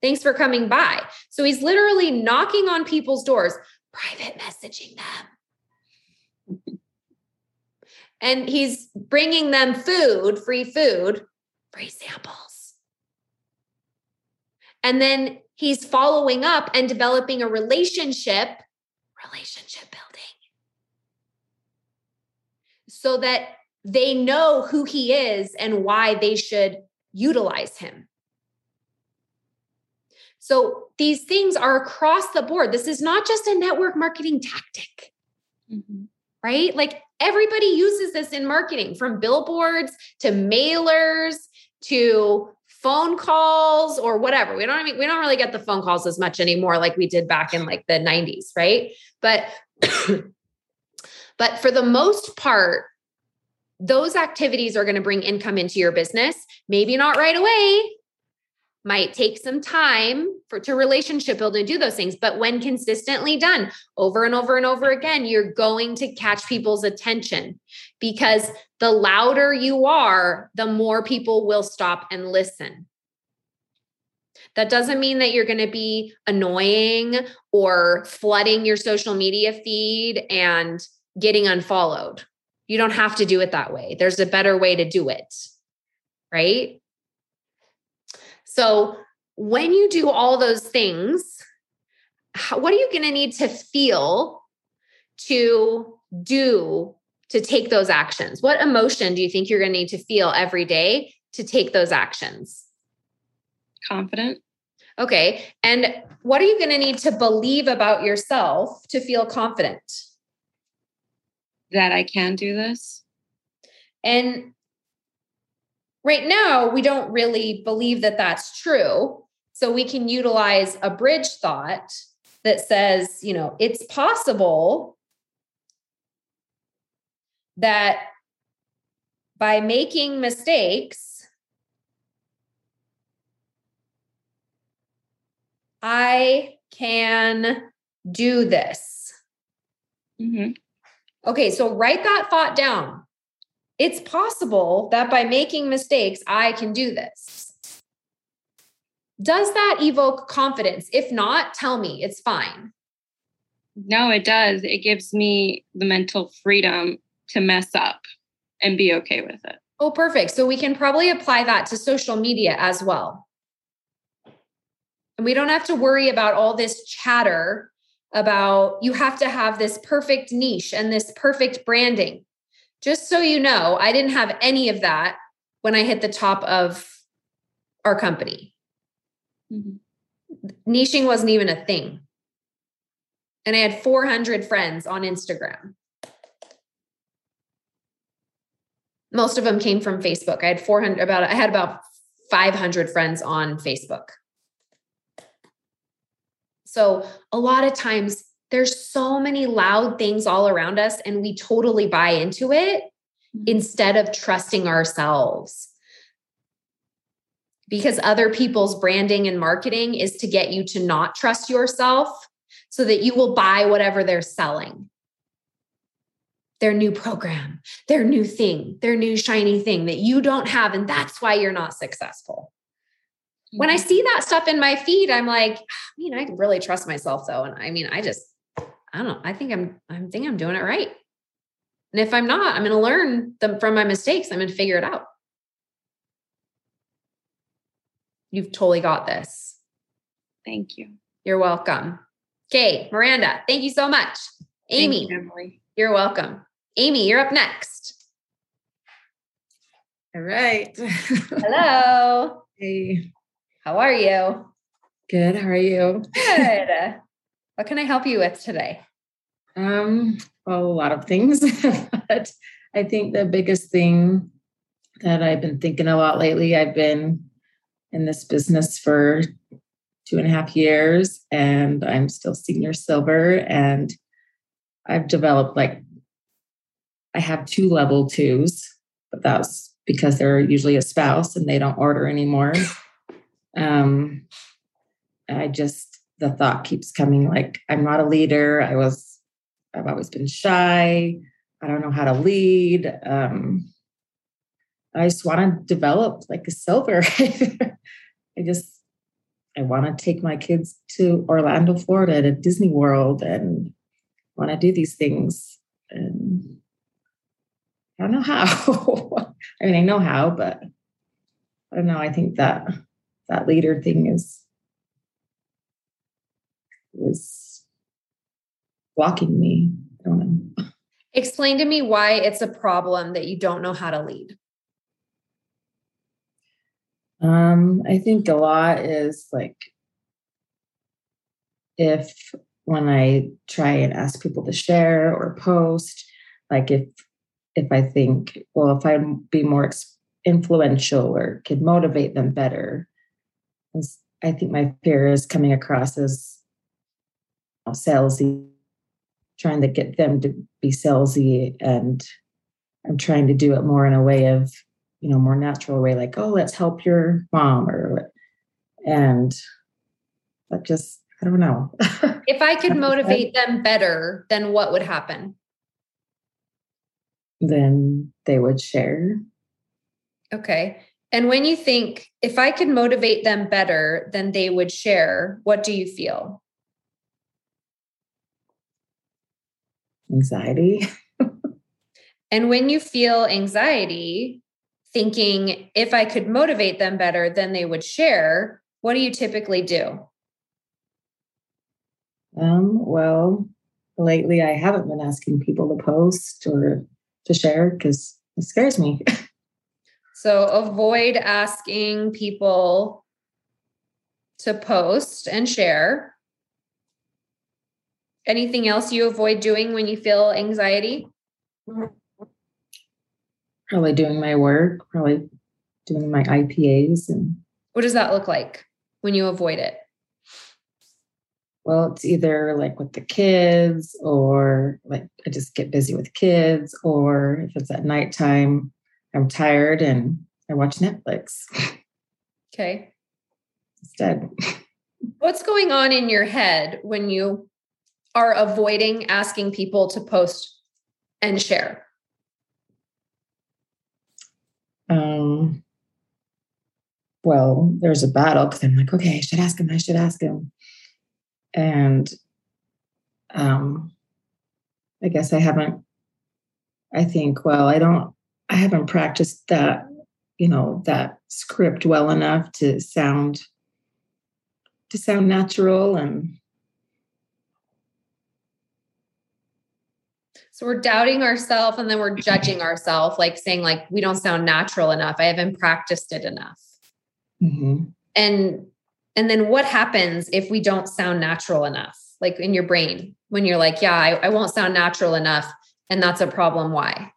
Thanks for coming by. So he's literally knocking on people's doors, private messaging them. and he's bringing them food, free food, free samples. And then he's following up and developing a relationship, building, so that they know who he is and why they should utilize him. So these things are across the board. This is not just a network marketing tactic, mm-hmm. right? Like everybody uses this in marketing from billboards to mailers to phone calls or whatever. We don't I mean, we don't really get the phone calls as much anymore like we did back in like the 90s, right? But but for the most part those activities are going to bring income into your business. Maybe not right away, might take some time for to relationship build and do those things but when consistently done over and over and over again you're going to catch people's attention. Because the louder you are the more people will stop and listen. That doesn't mean that you're going to be annoying or flooding your social media feed and getting unfollowed. You don't have to do it that way. There's a better way to do it. Right? So, when you do all those things, how, what are you going to need to feel to do to take those actions? What emotion do you think you're going to need to feel every day to take those actions? Confident. Okay. And what are you going to need to believe about yourself to feel confident? That I can do this. And right now, we don't really believe that that's true. So we can utilize a bridge thought that says, you know, it's possible that by making mistakes, I can do this. Mm-hmm. Okay, so write that thought down. It's possible that by making mistakes, I can do this. Does that evoke confidence? If not, tell me, it's fine. No, it does. It gives me the mental freedom to mess up and be okay with it. Oh, perfect. So we can probably apply that to social media as well. And we don't have to worry about all this chatter about you have to have this perfect niche and this perfect branding. Just so you know, I didn't have any of that when I hit the top of our company. Mm-hmm. Niching wasn't even a thing. And I had 400 friends on Instagram. Most of them came from Facebook. I had 400 about I had about 500 friends on Facebook. So a lot of times there's so many loud things all around us and we totally buy into it mm-hmm. instead of trusting ourselves. Because other people's branding and marketing is to get you to not trust yourself so that you will buy whatever they're selling. Their new program, their new thing, their new shiny thing that you don't have. And that's why you're not successful. When I mm-hmm. see that stuff in my feed, I'm like, I mean, I can really trust myself though. And I mean, I just, I don't know. I think I'm, I'm think I'm doing it right. And if I'm not, I'm going to learn them from my mistakes. I'm going to figure it out. You've totally got this. Thank you. You're welcome. Okay, Miranda, thank you so much. Amy, you, Emily. You're welcome. Amy, you're up next. All right. Hello. Hey. How are you? Good. How are you? Good. what can I help you with today? Um, well, a lot of things, but I think the biggest thing that I've been thinking a lot lately, I've been in this business for two and a half years and I'm still senior silver and I've developed like I have two level twos, but that's because they're usually a spouse and they don't order anymore. um, I just, the thought keeps coming like, I'm not a leader. I was, I've always been shy. I don't know how to lead. Um, I just want to develop like a silver. I just, I want to take my kids to Orlando, Florida to Disney World and want to do these things. And I don't know how. I mean, I know how, but I don't know. I think that that leader thing is is blocking me. I don't know. Explain to me why it's a problem that you don't know how to lead. Um, I think a lot is like if when I try and ask people to share or post, like if if I think, well, if I'd be more influential or could motivate them better, I think my fear is coming across as you know, salesy, trying to get them to be salesy, and I'm trying to do it more in a way of, you know, more natural way, like, oh, let's help your mom, or and but just I don't know. if I could motivate them better, then what would happen? Then they would share. Okay. And when you think, if I could motivate them better than they would share, what do you feel? Anxiety. and when you feel anxiety, thinking, if I could motivate them better than they would share, what do you typically do? Um, well, lately I haven't been asking people to post or to share because it scares me. so avoid asking people to post and share. Anything else you avoid doing when you feel anxiety? Probably doing my work, probably doing my IPAs and what does that look like when you avoid it? well, it's either like with the kids or like I just get busy with kids, or if it's at nighttime, I'm tired and I watch Netflix. Okay. Instead. What's going on in your head when you are avoiding asking people to post and share? Um, well, there's a battle because I'm like, okay, I should ask him. I should ask him and um, I guess I haven't. I think well, I don't. I haven't practiced that, you know, that script well enough to sound to sound natural and. So we're doubting ourselves and then we're judging ourselves, like saying, like, we don't sound natural enough. I haven't practiced it enough. Mm-hmm. And and then what happens if we don't sound natural enough, like in your brain, when you're like, yeah, I, I won't sound natural enough. And that's a problem. Why?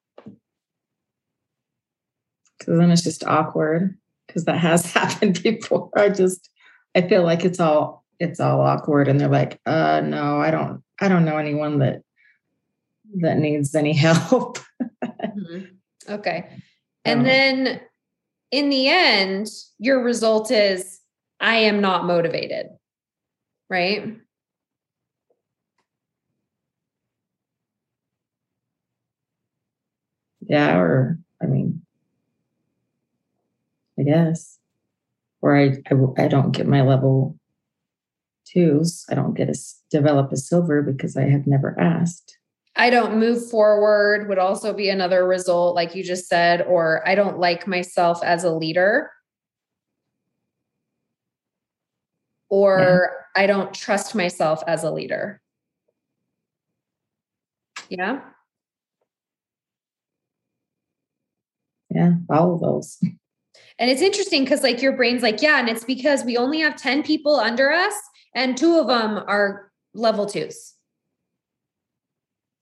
Because then it's just awkward. Because that has happened before. I just, I feel like it's all, it's all awkward. And they're like, uh, no, I don't, I don't know anyone that, that needs any help. mm-hmm. Okay. And then in the end, your result is I am not motivated. Right. Yeah. Or, I guess, or I, I, I don't get my level twos. I don't get a develop a silver because I have never asked. I don't move forward would also be another result, like you just said, or I don't like myself as a leader. or yeah. I don't trust myself as a leader. Yeah. Yeah, all of those. And it's interesting because, like, your brain's like, yeah, and it's because we only have 10 people under us, and two of them are level twos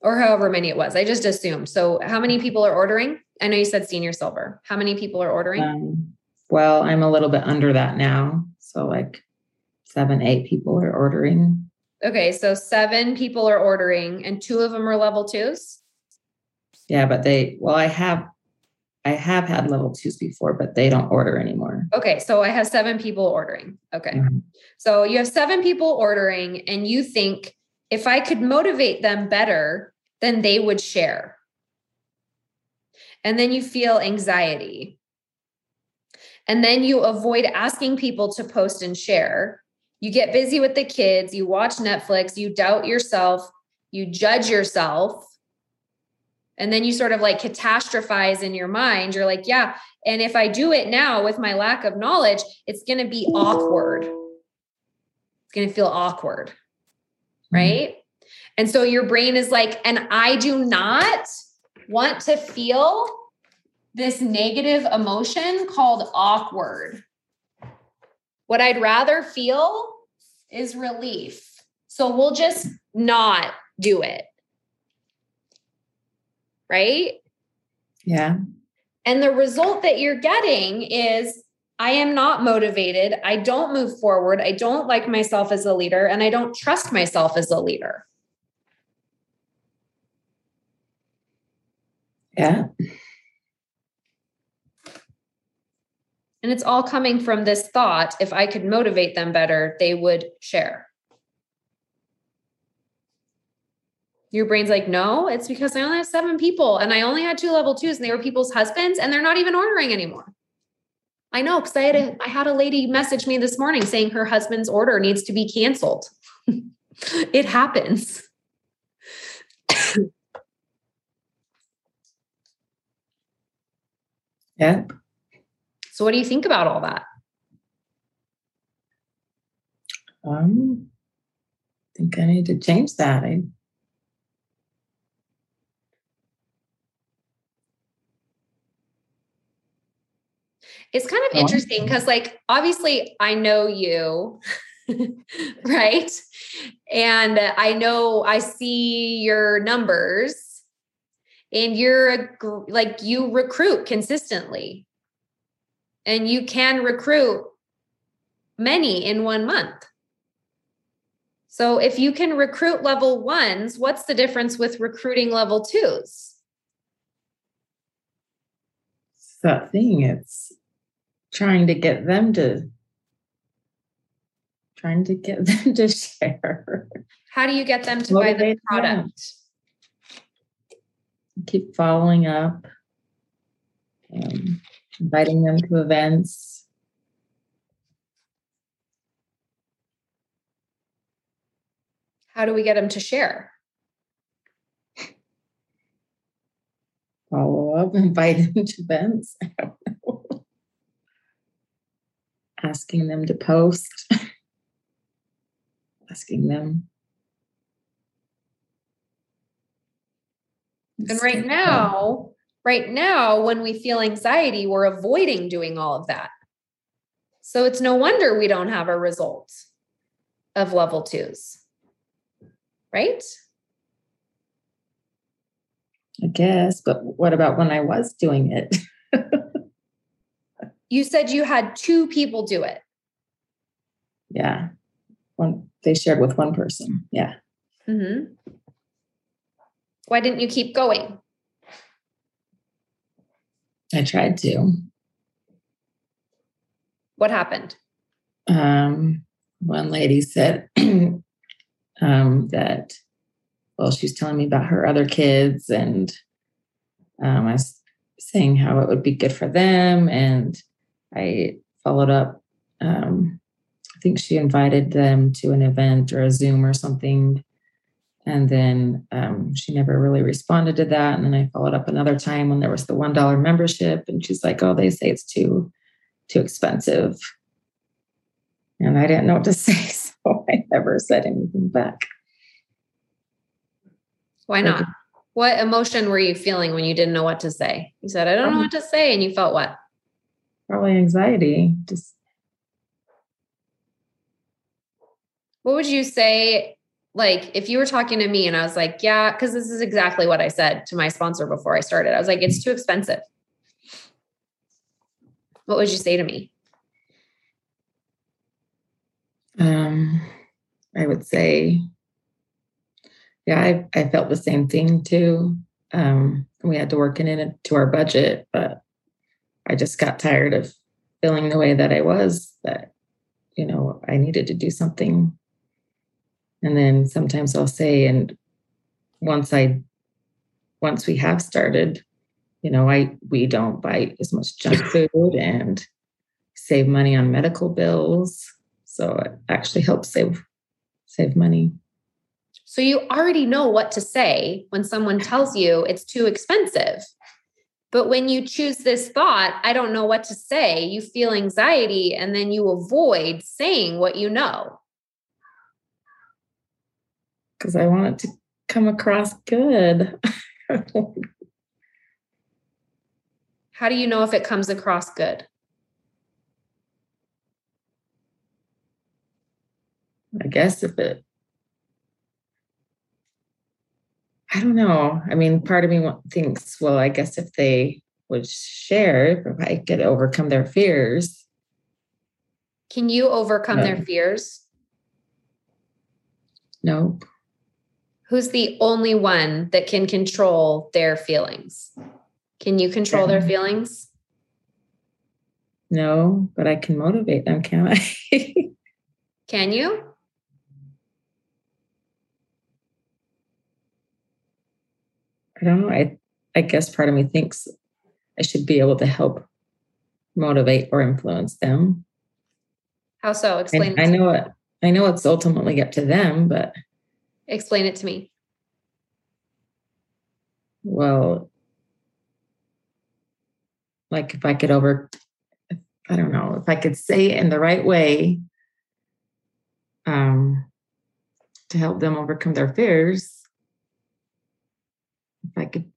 or however many it was. I just assumed. So, how many people are ordering? I know you said senior silver. How many people are ordering? Um, well, I'm a little bit under that now. So, like seven, eight people are ordering. Okay, so seven people are ordering, and two of them are level twos. Yeah, but they well, I have I have had level twos before, but they don't order anymore. Okay, so I have seven people ordering. Okay, mm-hmm. so you have seven people ordering, and you think if I could motivate them better, then they would share. And then you feel anxiety. And then you avoid asking people to post and share you get busy with the kids, you watch Netflix, you doubt yourself, you judge yourself. And then you sort of like catastrophize in your mind. You're like, yeah. And if I do it now with my lack of knowledge, it's going to be awkward. It's going to feel awkward. Mm-hmm. Right. And so your brain is like, and I do not want to feel this negative emotion called awkward. What I'd rather feel is relief. So we'll just not do it. Right? Yeah. And the result that you're getting is I am not motivated. I don't move forward. I don't like myself as a leader, and I don't trust myself as a leader. Yeah. And it's all coming from this thought if I could motivate them better, they would share. Your brain's like, no, it's because I only have seven people and I only had two level twos and they were people's husbands and they're not even ordering anymore. I know because I had a I had a lady message me this morning saying her husband's order needs to be canceled. it happens. Yeah. So what do you think about all that? Um, I think I need to change that. I, It's kind of interesting because, like, obviously, I know you, right? And I know I see your numbers, and you're a, like, you recruit consistently, and you can recruit many in one month. So, if you can recruit level ones, what's the difference with recruiting level twos? that thing. It's trying to get them to trying to get them to share. How do you get them to buy the Motivate them. product? Keep following up, um, inviting them to events. How do we get them to share? follow up, invite them to events. I don't know. Asking them to post. Asking them. And right now, right now, when we feel anxiety, we're avoiding doing all of that. So it's no wonder we don't have a result of level twos, right? I guess, but what about when I was doing it? You said you had two people do it. yeah. One they shared with one person. Yeah. Mhm. Why didn't you keep going? I tried to. What happened? um, one lady said um, that, well, she was telling me about her other kids, and um, I was saying how it would be good for them. And I followed up. Um, I think she invited them to an event or a Zoom or something. And then um, she never really responded to that. And then I followed up another time when there was the $1 membership. And she's like, oh, they say it's too, too expensive. And I didn't know what to say, so I never said anything back. Why not? What emotion were you feeling when you didn't know what to say? You said, I don't know what to say. And you felt what? Probably anxiety. Just What would you say? Like, if you were talking to me and I was like, yeah, because this is exactly what I said to my sponsor before I started. I was like, it's too expensive. What would you say to me? um, I would say, yeah, I, I felt the same thing too. Um, we had to work it into our budget, but I just got tired of feeling the way that I was. That you know, I needed to do something. And then sometimes I'll say, and once I, once we have started, you know, I we don't buy as much junk food and save money on medical bills. So it actually helps save save money. So you already know what to say when someone tells you it's too expensive. But when you choose this thought, I don't know what to say, you feel anxiety and then you avoid saying what you know. Because I want it to come across good. How do you know if it comes across good? I guess if it, I don't know. I mean, part of me thinks, well, I guess if they would share, if I could overcome their fears. Can you overcome their fears? Nope. Who's the only one that can control their feelings? Can you control their feelings? No, but I can motivate them, can I? Can you? I don't know. I I guess part of me thinks I should be able to help motivate or influence them. How so? Explain. And I know it. I know it's ultimately up to them, but explain it to me. Well, like if I could over, I don't know, if I could say it in the right way, um, to help them overcome their fears. I could,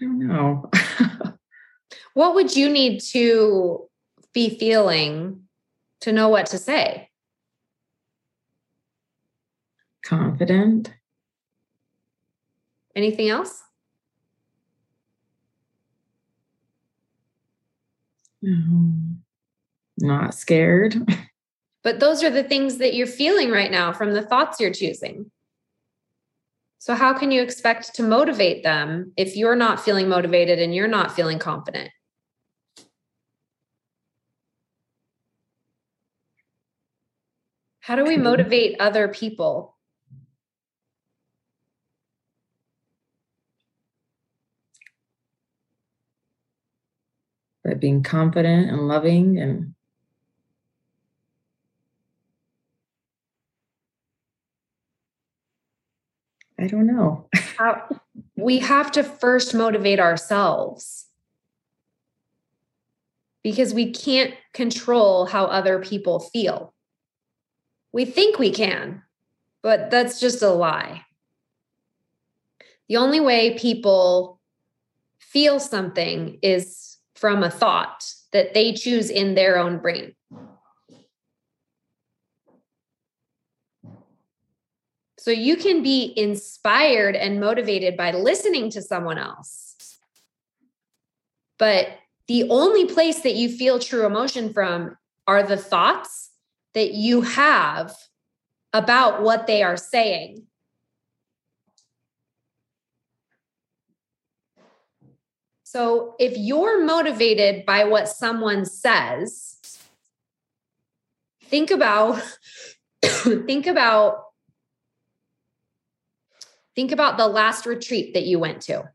I don't know. what would you need to be feeling to know what to say? Confident. Anything else? Um, not scared. But those are the things that you're feeling right now from the thoughts you're choosing. So, how can you expect to motivate them if you're not feeling motivated and you're not feeling confident? How do we motivate other people? By being confident and loving and I don't know. We have to first motivate ourselves because we can't control how other people feel. We think we can, but that's just a lie. The only way people feel something is from a thought that they choose in their own brain. So you can be inspired and motivated by listening to someone else. But the only place that you feel true emotion from are the thoughts that you have about what they are saying. So if you're motivated by what someone says, think about think about Think about the last retreat that you went to.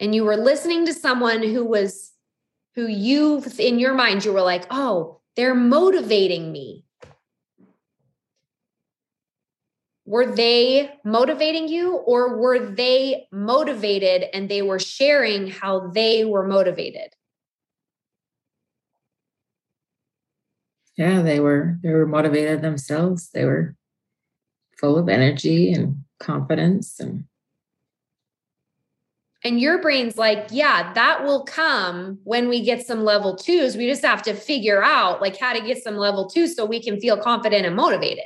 And you were listening to someone who was, who you, in your mind, you were like, oh, they're motivating me. Were they motivating you or were they motivated and they were sharing how they were motivated? Yeah, they were they were motivated themselves. They were full of energy and confidence and and your brain's like, yeah, that will come when we get some level twos. We just have to figure out like how to get some level twos so we can feel confident and motivated.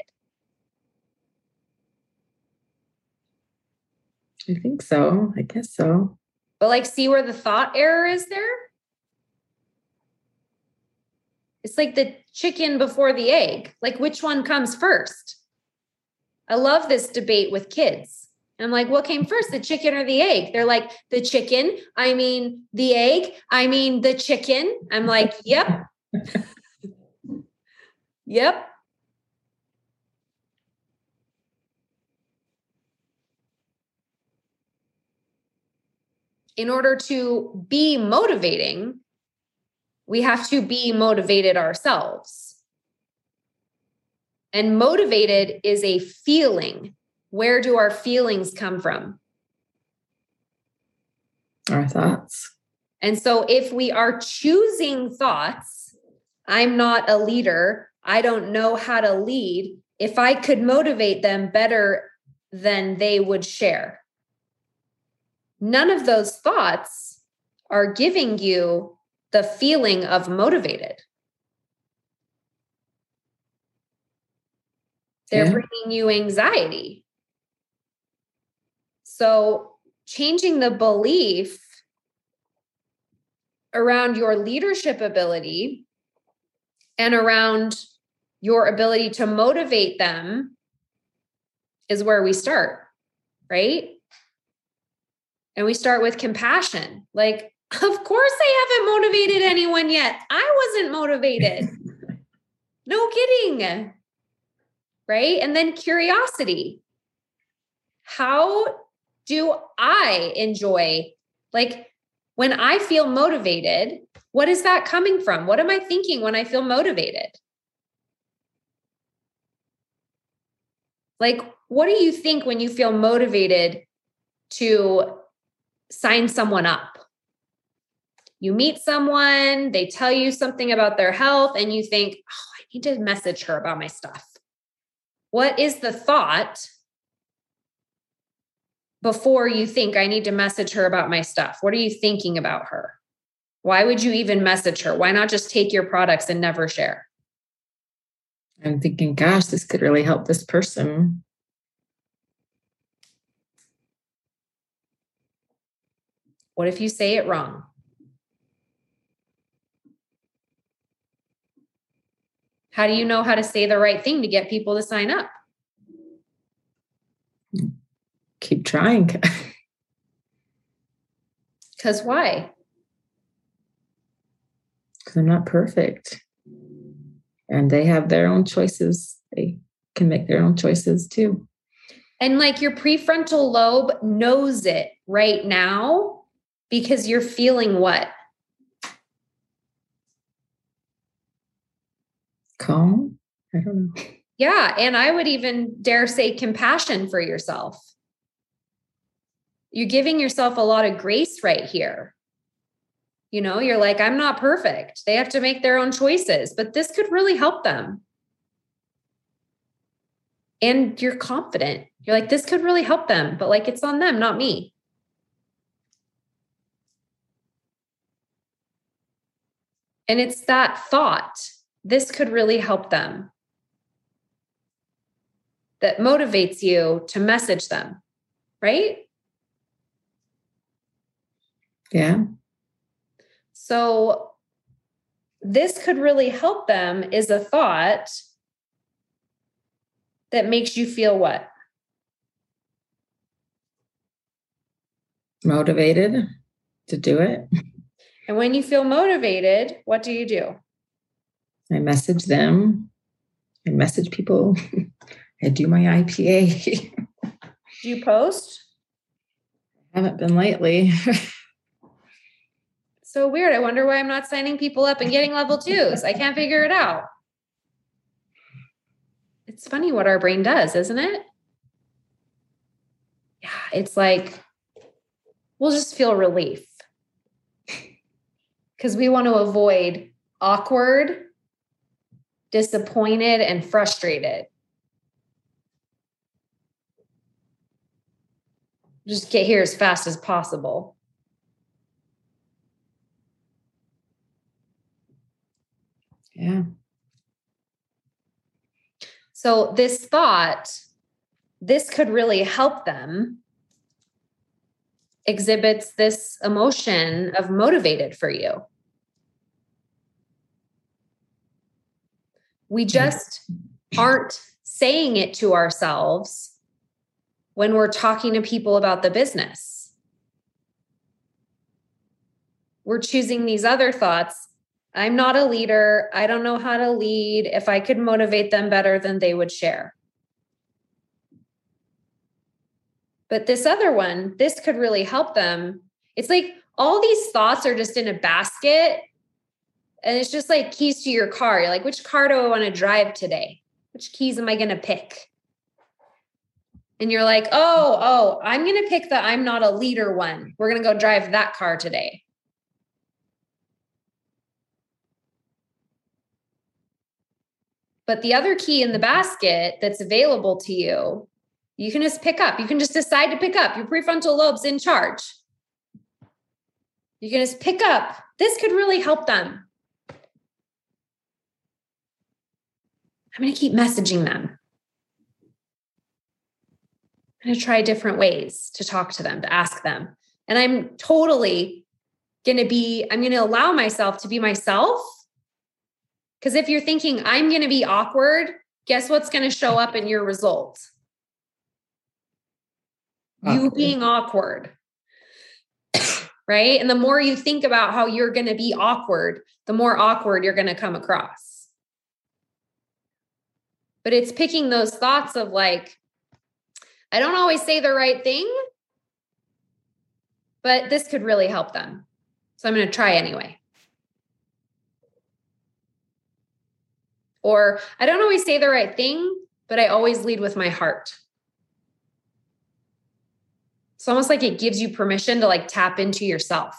I think so. I guess so. But like, see where the thought error is there? It's like the chicken before the egg. Like, which one comes first? I love this debate with kids. I'm like, what came first, the chicken or the egg? They're like, the chicken. I mean, the egg. I mean, the chicken. I'm like, yep. yep. In order to be motivating, we have to be motivated ourselves. And motivated is a feeling. Where do our feelings come from? Our thoughts. And so if we are choosing thoughts, I'm not a leader, I don't know how to lead. If I could motivate them better than they would share, none of those thoughts are giving you the feeling of motivated. They're yeah. bringing you anxiety. So, changing the belief around your leadership ability and around your ability to motivate them is where we start, right? And we start with compassion. Like, of course, I haven't motivated anyone yet. I wasn't motivated. no kidding right? And then curiosity. How do I enjoy? Like, When I feel motivated, what is that coming from? What am I thinking when I feel motivated? Like, what do you think when you feel motivated to sign someone up? You meet someone, they tell you something about their health, and you think, oh, I need to message her about my stuff. What is the thought before you think I need to message her about my stuff? What are you thinking about her? Why would you even message her? Why not just take your products and never share? I'm thinking, gosh, this could really help this person. What if you say it wrong? How do you know how to say the right thing to get people to sign up? Keep trying. Because why? Because I'm not perfect. And they have their own choices. They can make their own choices too. And like your prefrontal lobe knows it right now because you're feeling what? I don't know. Yeah. And I would even dare say compassion for yourself. You're giving yourself a lot of grace right here. You know, you're like, I'm not perfect. They have to make their own choices, but this could really help them. And you're confident. You're like, this could really help them, but like, it's on them, not me. And it's that thought this could really help them that motivates you to message them, right? Yeah. So, this could really help them is a thought that makes you feel what? Motivated to do it. And when you feel motivated, what do you do? I message them. I message people. I do my IPA. do you post? I haven't been lately. so weird. I wonder why I'm not signing people up and getting level twos. I can't figure it out. It's funny what our brain does, isn't it? Yeah, it's like we'll just feel relief because we want to avoid awkward disappointed, and frustrated. Just get here as fast as possible. Yeah. So, this thought, this could really help them, exhibits this emotion of motivated for you. We just aren't saying it to ourselves when we're talking to people about the business. We're choosing these other thoughts. I'm not a leader. I don't know how to lead. If I could motivate them better, than they would share. But this other one, this could really help them. It's like all these thoughts are just in a basket and it's just like keys to your car. You're like, which car do I want to drive today? Which keys am I going to pick? And you're like, oh, oh, I'm going to pick the I'm not a leader one. We're going to go drive that car today. But the other key in the basket that's available to you, you can just pick up. You can just decide to pick up. Your prefrontal lobe's in charge. You can just pick up. This could really help them. I'm going to keep messaging them. I'm going to try different ways to talk to them, to ask them. And I'm totally going to be, I'm going to allow myself to be myself. Because if you're thinking, I'm going to be awkward, guess what's going to show up in your results? You being awkward. right. And the more you think about how you're going to be awkward, the more awkward you're going to come across but it's picking those thoughts of like, I don't always say the right thing, but this could really help them. So I'm going to try anyway. Or I don't always say the right thing, but I always lead with my heart. It's almost like it gives you permission to like tap into yourself.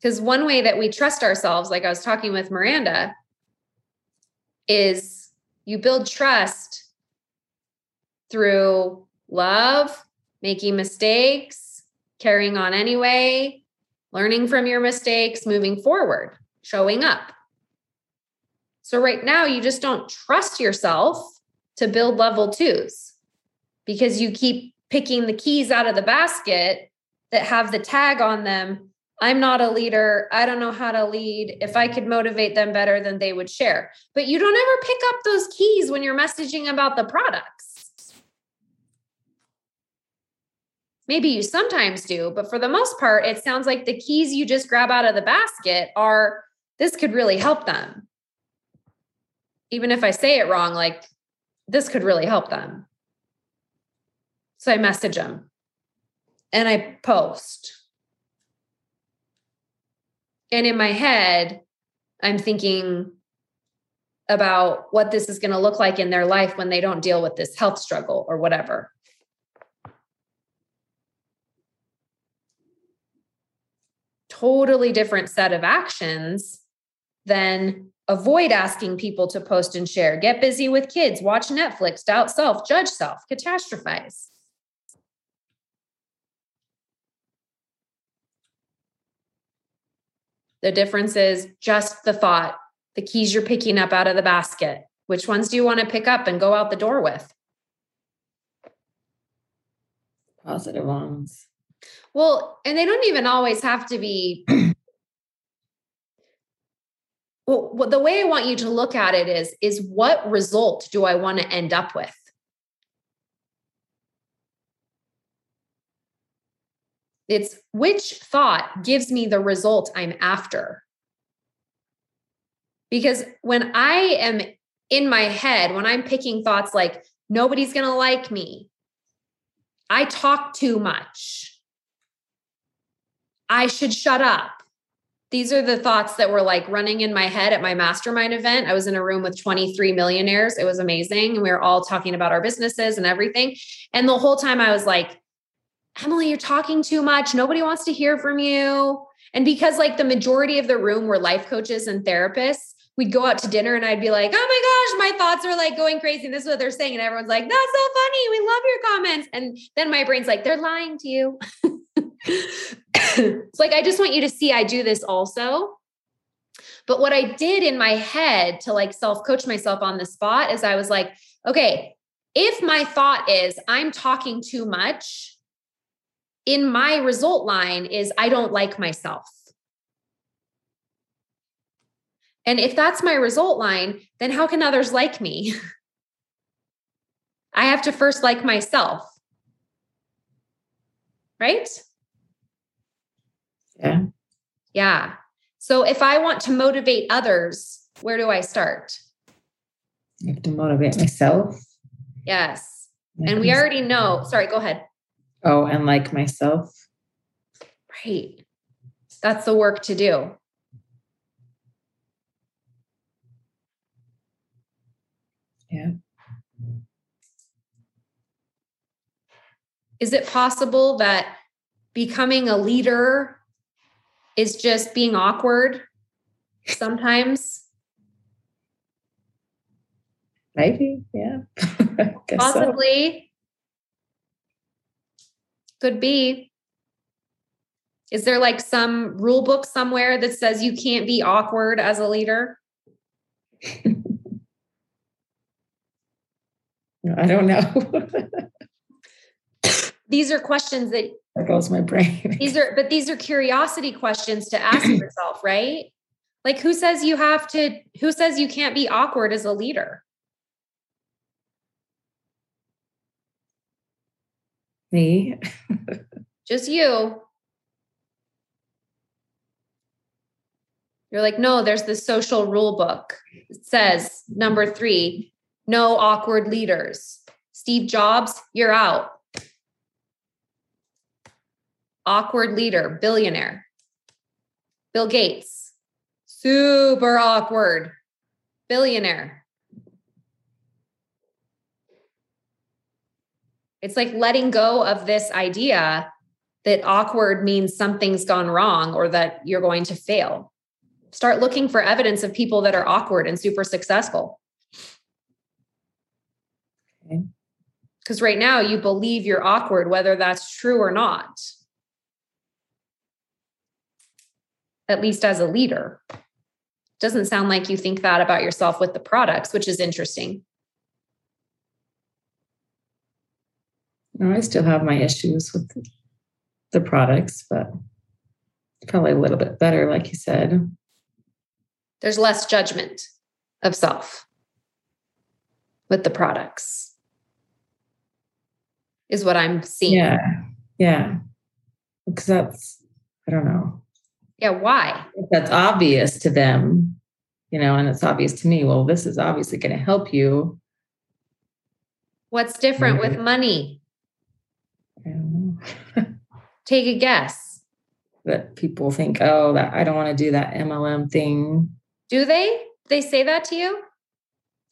Because one way that we trust ourselves, like I was talking with Miranda, is you build trust through love, making mistakes, carrying on anyway, learning from your mistakes, moving forward, showing up. So, right now, you just don't trust yourself to build level twos because you keep picking the keys out of the basket that have the tag on them I'm not a leader. I don't know how to lead. If I could motivate them better, then they would share. But you don't ever pick up those keys when you're messaging about the products. Maybe you sometimes do, but for the most part, it sounds like the keys you just grab out of the basket are this could really help them. Even if I say it wrong, like this could really help them. So I message them and I post and in my head, I'm thinking about what this is going to look like in their life when they don't deal with this health struggle or whatever. Totally different set of actions than avoid asking people to post and share, get busy with kids, watch Netflix, doubt self, judge self, catastrophize. The difference is just the thought, the keys you're picking up out of the basket. Which ones do you want to pick up and go out the door with? Positive ones. Well, and they don't even always have to be. well, the way I want you to look at it is is what result do I want to end up with? It's which thought gives me the result I'm after. Because when I am in my head, when I'm picking thoughts like, nobody's going to like me, I talk too much, I should shut up. These are the thoughts that were like running in my head at my mastermind event. I was in a room with 23 millionaires. It was amazing. And we were all talking about our businesses and everything. And the whole time I was like, Emily, you're talking too much. Nobody wants to hear from you. And because like the majority of the room were life coaches and therapists, we'd go out to dinner and I'd be like, oh my gosh, my thoughts are like going crazy. And this is what they're saying. And everyone's like, that's so funny. We love your comments. And then my brain's like, they're lying to you. it's like, I just want you to see I do this also. But what I did in my head to like self coach myself on the spot is I was like, okay, if my thought is I'm talking too much, in my result line is I don't like myself. And if that's my result line, then how can others like me? I have to first like myself. Right? Yeah. Yeah. So if I want to motivate others, where do I start? I have to motivate myself. Yes. And we already know, sorry, go ahead. Oh, and like myself. Right. That's the work to do. Yeah. Is it possible that becoming a leader is just being awkward sometimes? Maybe, yeah. Possibly. So. Could be. Is there like some rule book somewhere that says you can't be awkward as a leader? I don't know. these are questions that that goes my brain. these are but these are curiosity questions to ask yourself, right? Like who says you have to who says you can't be awkward as a leader? Me. Just you. You're like, no, there's the social rule book. It says number three, no awkward leaders. Steve Jobs, you're out. awkward leader, billionaire. Bill Gates, super awkward, billionaire. It's like letting go of this idea that awkward means something's gone wrong or that you're going to fail. Start looking for evidence of people that are awkward and super successful. Because okay. right now you believe you're awkward, whether that's true or not. At least as a leader. Doesn't sound like you think that about yourself with the products, which is interesting. No, I still have my issues with the products, but probably a little bit better, like you said. There's less judgment of self with the products, is what I'm seeing. Yeah. Yeah. Because that's, I don't know. Yeah. Why? That's obvious to them, you know, and it's obvious to me. Well, this is obviously going to help you. What's different with money? Take a guess. That people think, oh, that I don't want to do that MLM thing. Do they? They say that to you?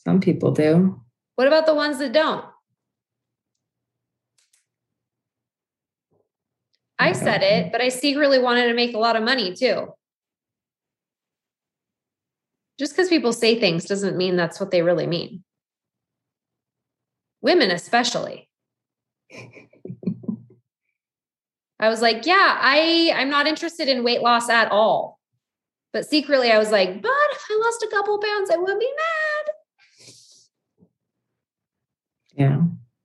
Some people do. What about the ones that don't? I, I said it, but I secretly wanted to make a lot of money too. Just because people say things doesn't mean that's what they really mean. Women, especially. I was like, yeah, I I'm not interested in weight loss at all. But secretly I was like, but if I lost a couple pounds, I would be mad. Yeah.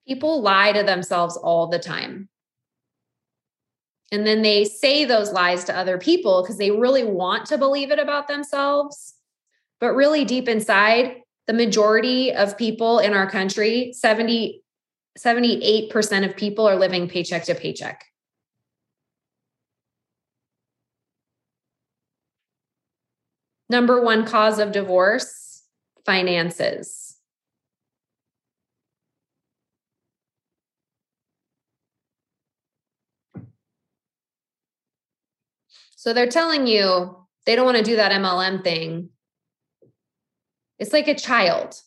People lie to themselves all the time. And then they say those lies to other people because they really want to believe it about themselves. But really, deep inside, the majority of people in our country, 70, 78% of people are living paycheck to paycheck. Number one cause of divorce finances. So they're telling you they don't want to do that MLM thing. It's like a child.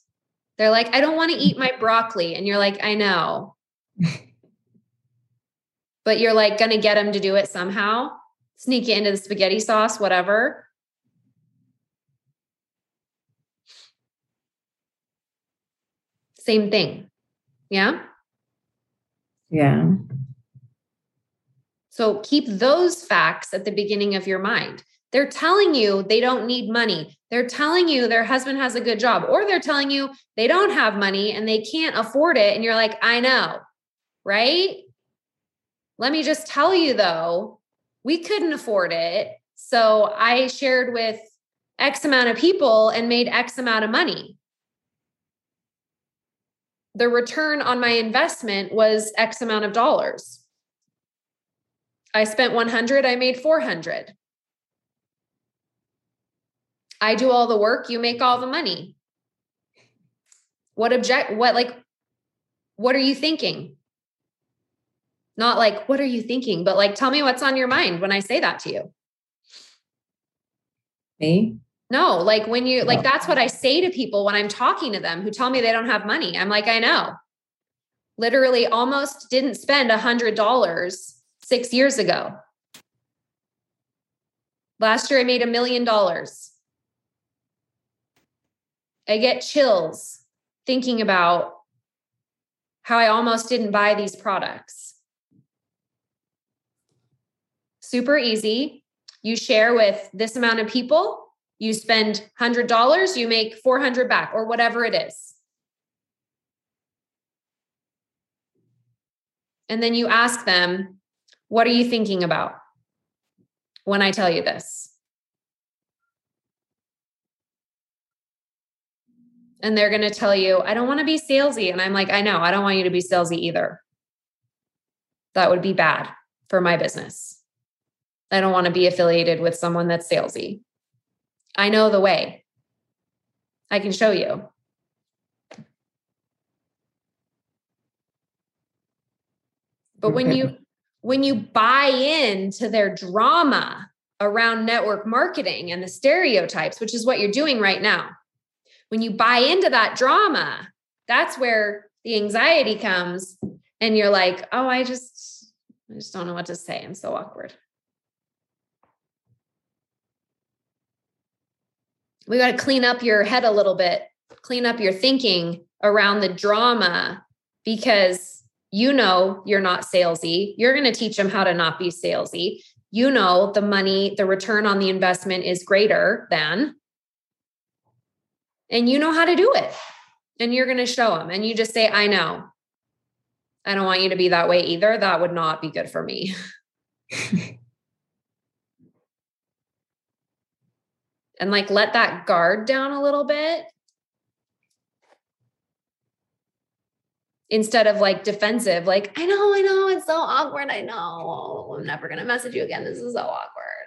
They're like, I don't want to mm-hmm. eat my broccoli. And you're like, I know. but you're like going to get them to do it somehow, sneak it into the spaghetti sauce, whatever. Same thing. Yeah. Yeah. So keep those facts at the beginning of your mind. They're telling you they don't need money. They're telling you their husband has a good job, or they're telling you they don't have money and they can't afford it. And you're like, I know, right? Let me just tell you though, we couldn't afford it. So I shared with X amount of people and made X amount of money the return on my investment was X amount of dollars. I spent 100, I made 400. I do all the work, you make all the money. What object what like what are you thinking? Not like what are you thinking, but like tell me what's on your mind when I say that to you. Me? No, like when you like that's what I say to people when I'm talking to them who tell me they don't have money. I'm like, I know. Literally almost didn't spend a hundred dollars six years ago. Last year I made a million dollars. I get chills thinking about how I almost didn't buy these products. Super easy. You share with this amount of people you spend $100, you make 400 back or whatever it is. And then you ask them, what are you thinking about when I tell you this? And they're going to tell you, I don't want to be salesy. And I'm like, I know, I don't want you to be salesy either. That would be bad for my business. I don't want to be affiliated with someone that's salesy. I know the way. I can show you. But when you when you buy into their drama around network marketing and the stereotypes, which is what you're doing right now, when you buy into that drama, that's where the anxiety comes and you're like, "Oh, I just I just don't know what to say. I'm so awkward." We got to clean up your head a little bit, clean up your thinking around the drama because you know you're not salesy. You're going to teach them how to not be salesy. You know the money, the return on the investment is greater than, and you know how to do it. And you're going to show them. And you just say, I know. I don't want you to be that way either. That would not be good for me. and like let that guard down a little bit instead of like defensive, like, I know, I know, it's so awkward. I know, I'm never going to message you again. This is so awkward.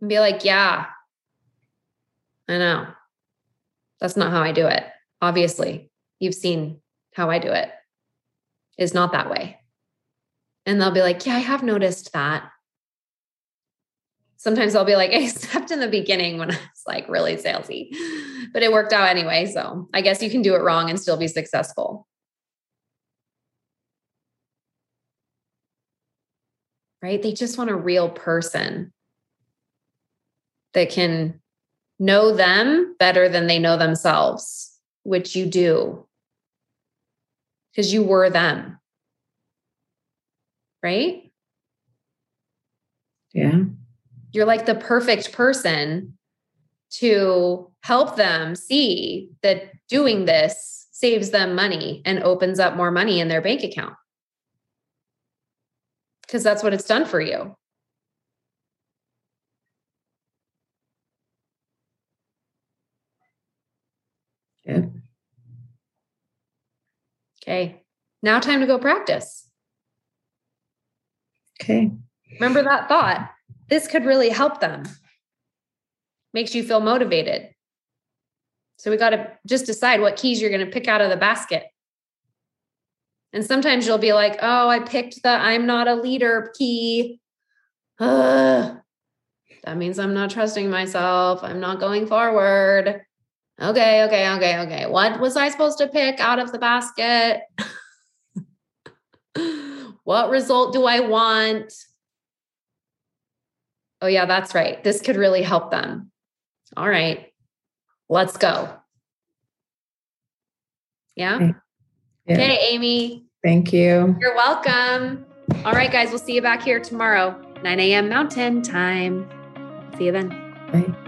And be like, yeah, I know. That's not how I do it. Obviously, you've seen how I do it. Is not that way. And they'll be like, yeah, I have noticed that sometimes I'll be like, except in the beginning when I was like really salesy, but it worked out anyway. So I guess you can do it wrong and still be successful. Right? They just want a real person that can know them better than they know themselves, which you do because you were them. Right? Yeah you're like the perfect person to help them see that doing this saves them money and opens up more money in their bank account. Because that's what it's done for you. Yeah. Okay. Now, time to go practice. Okay. Remember that thought this could really help them. Makes you feel motivated. So we got to just decide what keys you're going to pick out of the basket. And sometimes you'll be like, oh, I picked the I'm not a leader key. Ugh. That means I'm not trusting myself. I'm not going forward. Okay, okay, okay, okay. What was I supposed to pick out of the basket? what result do I want? oh, yeah, that's right. This could really help them. All right, let's go. Yeah. yeah. Okay, Amy. Thank you. You're welcome. All right, guys, we'll see you back here tomorrow, 9 a.m. Mountain Time. See you then. Bye.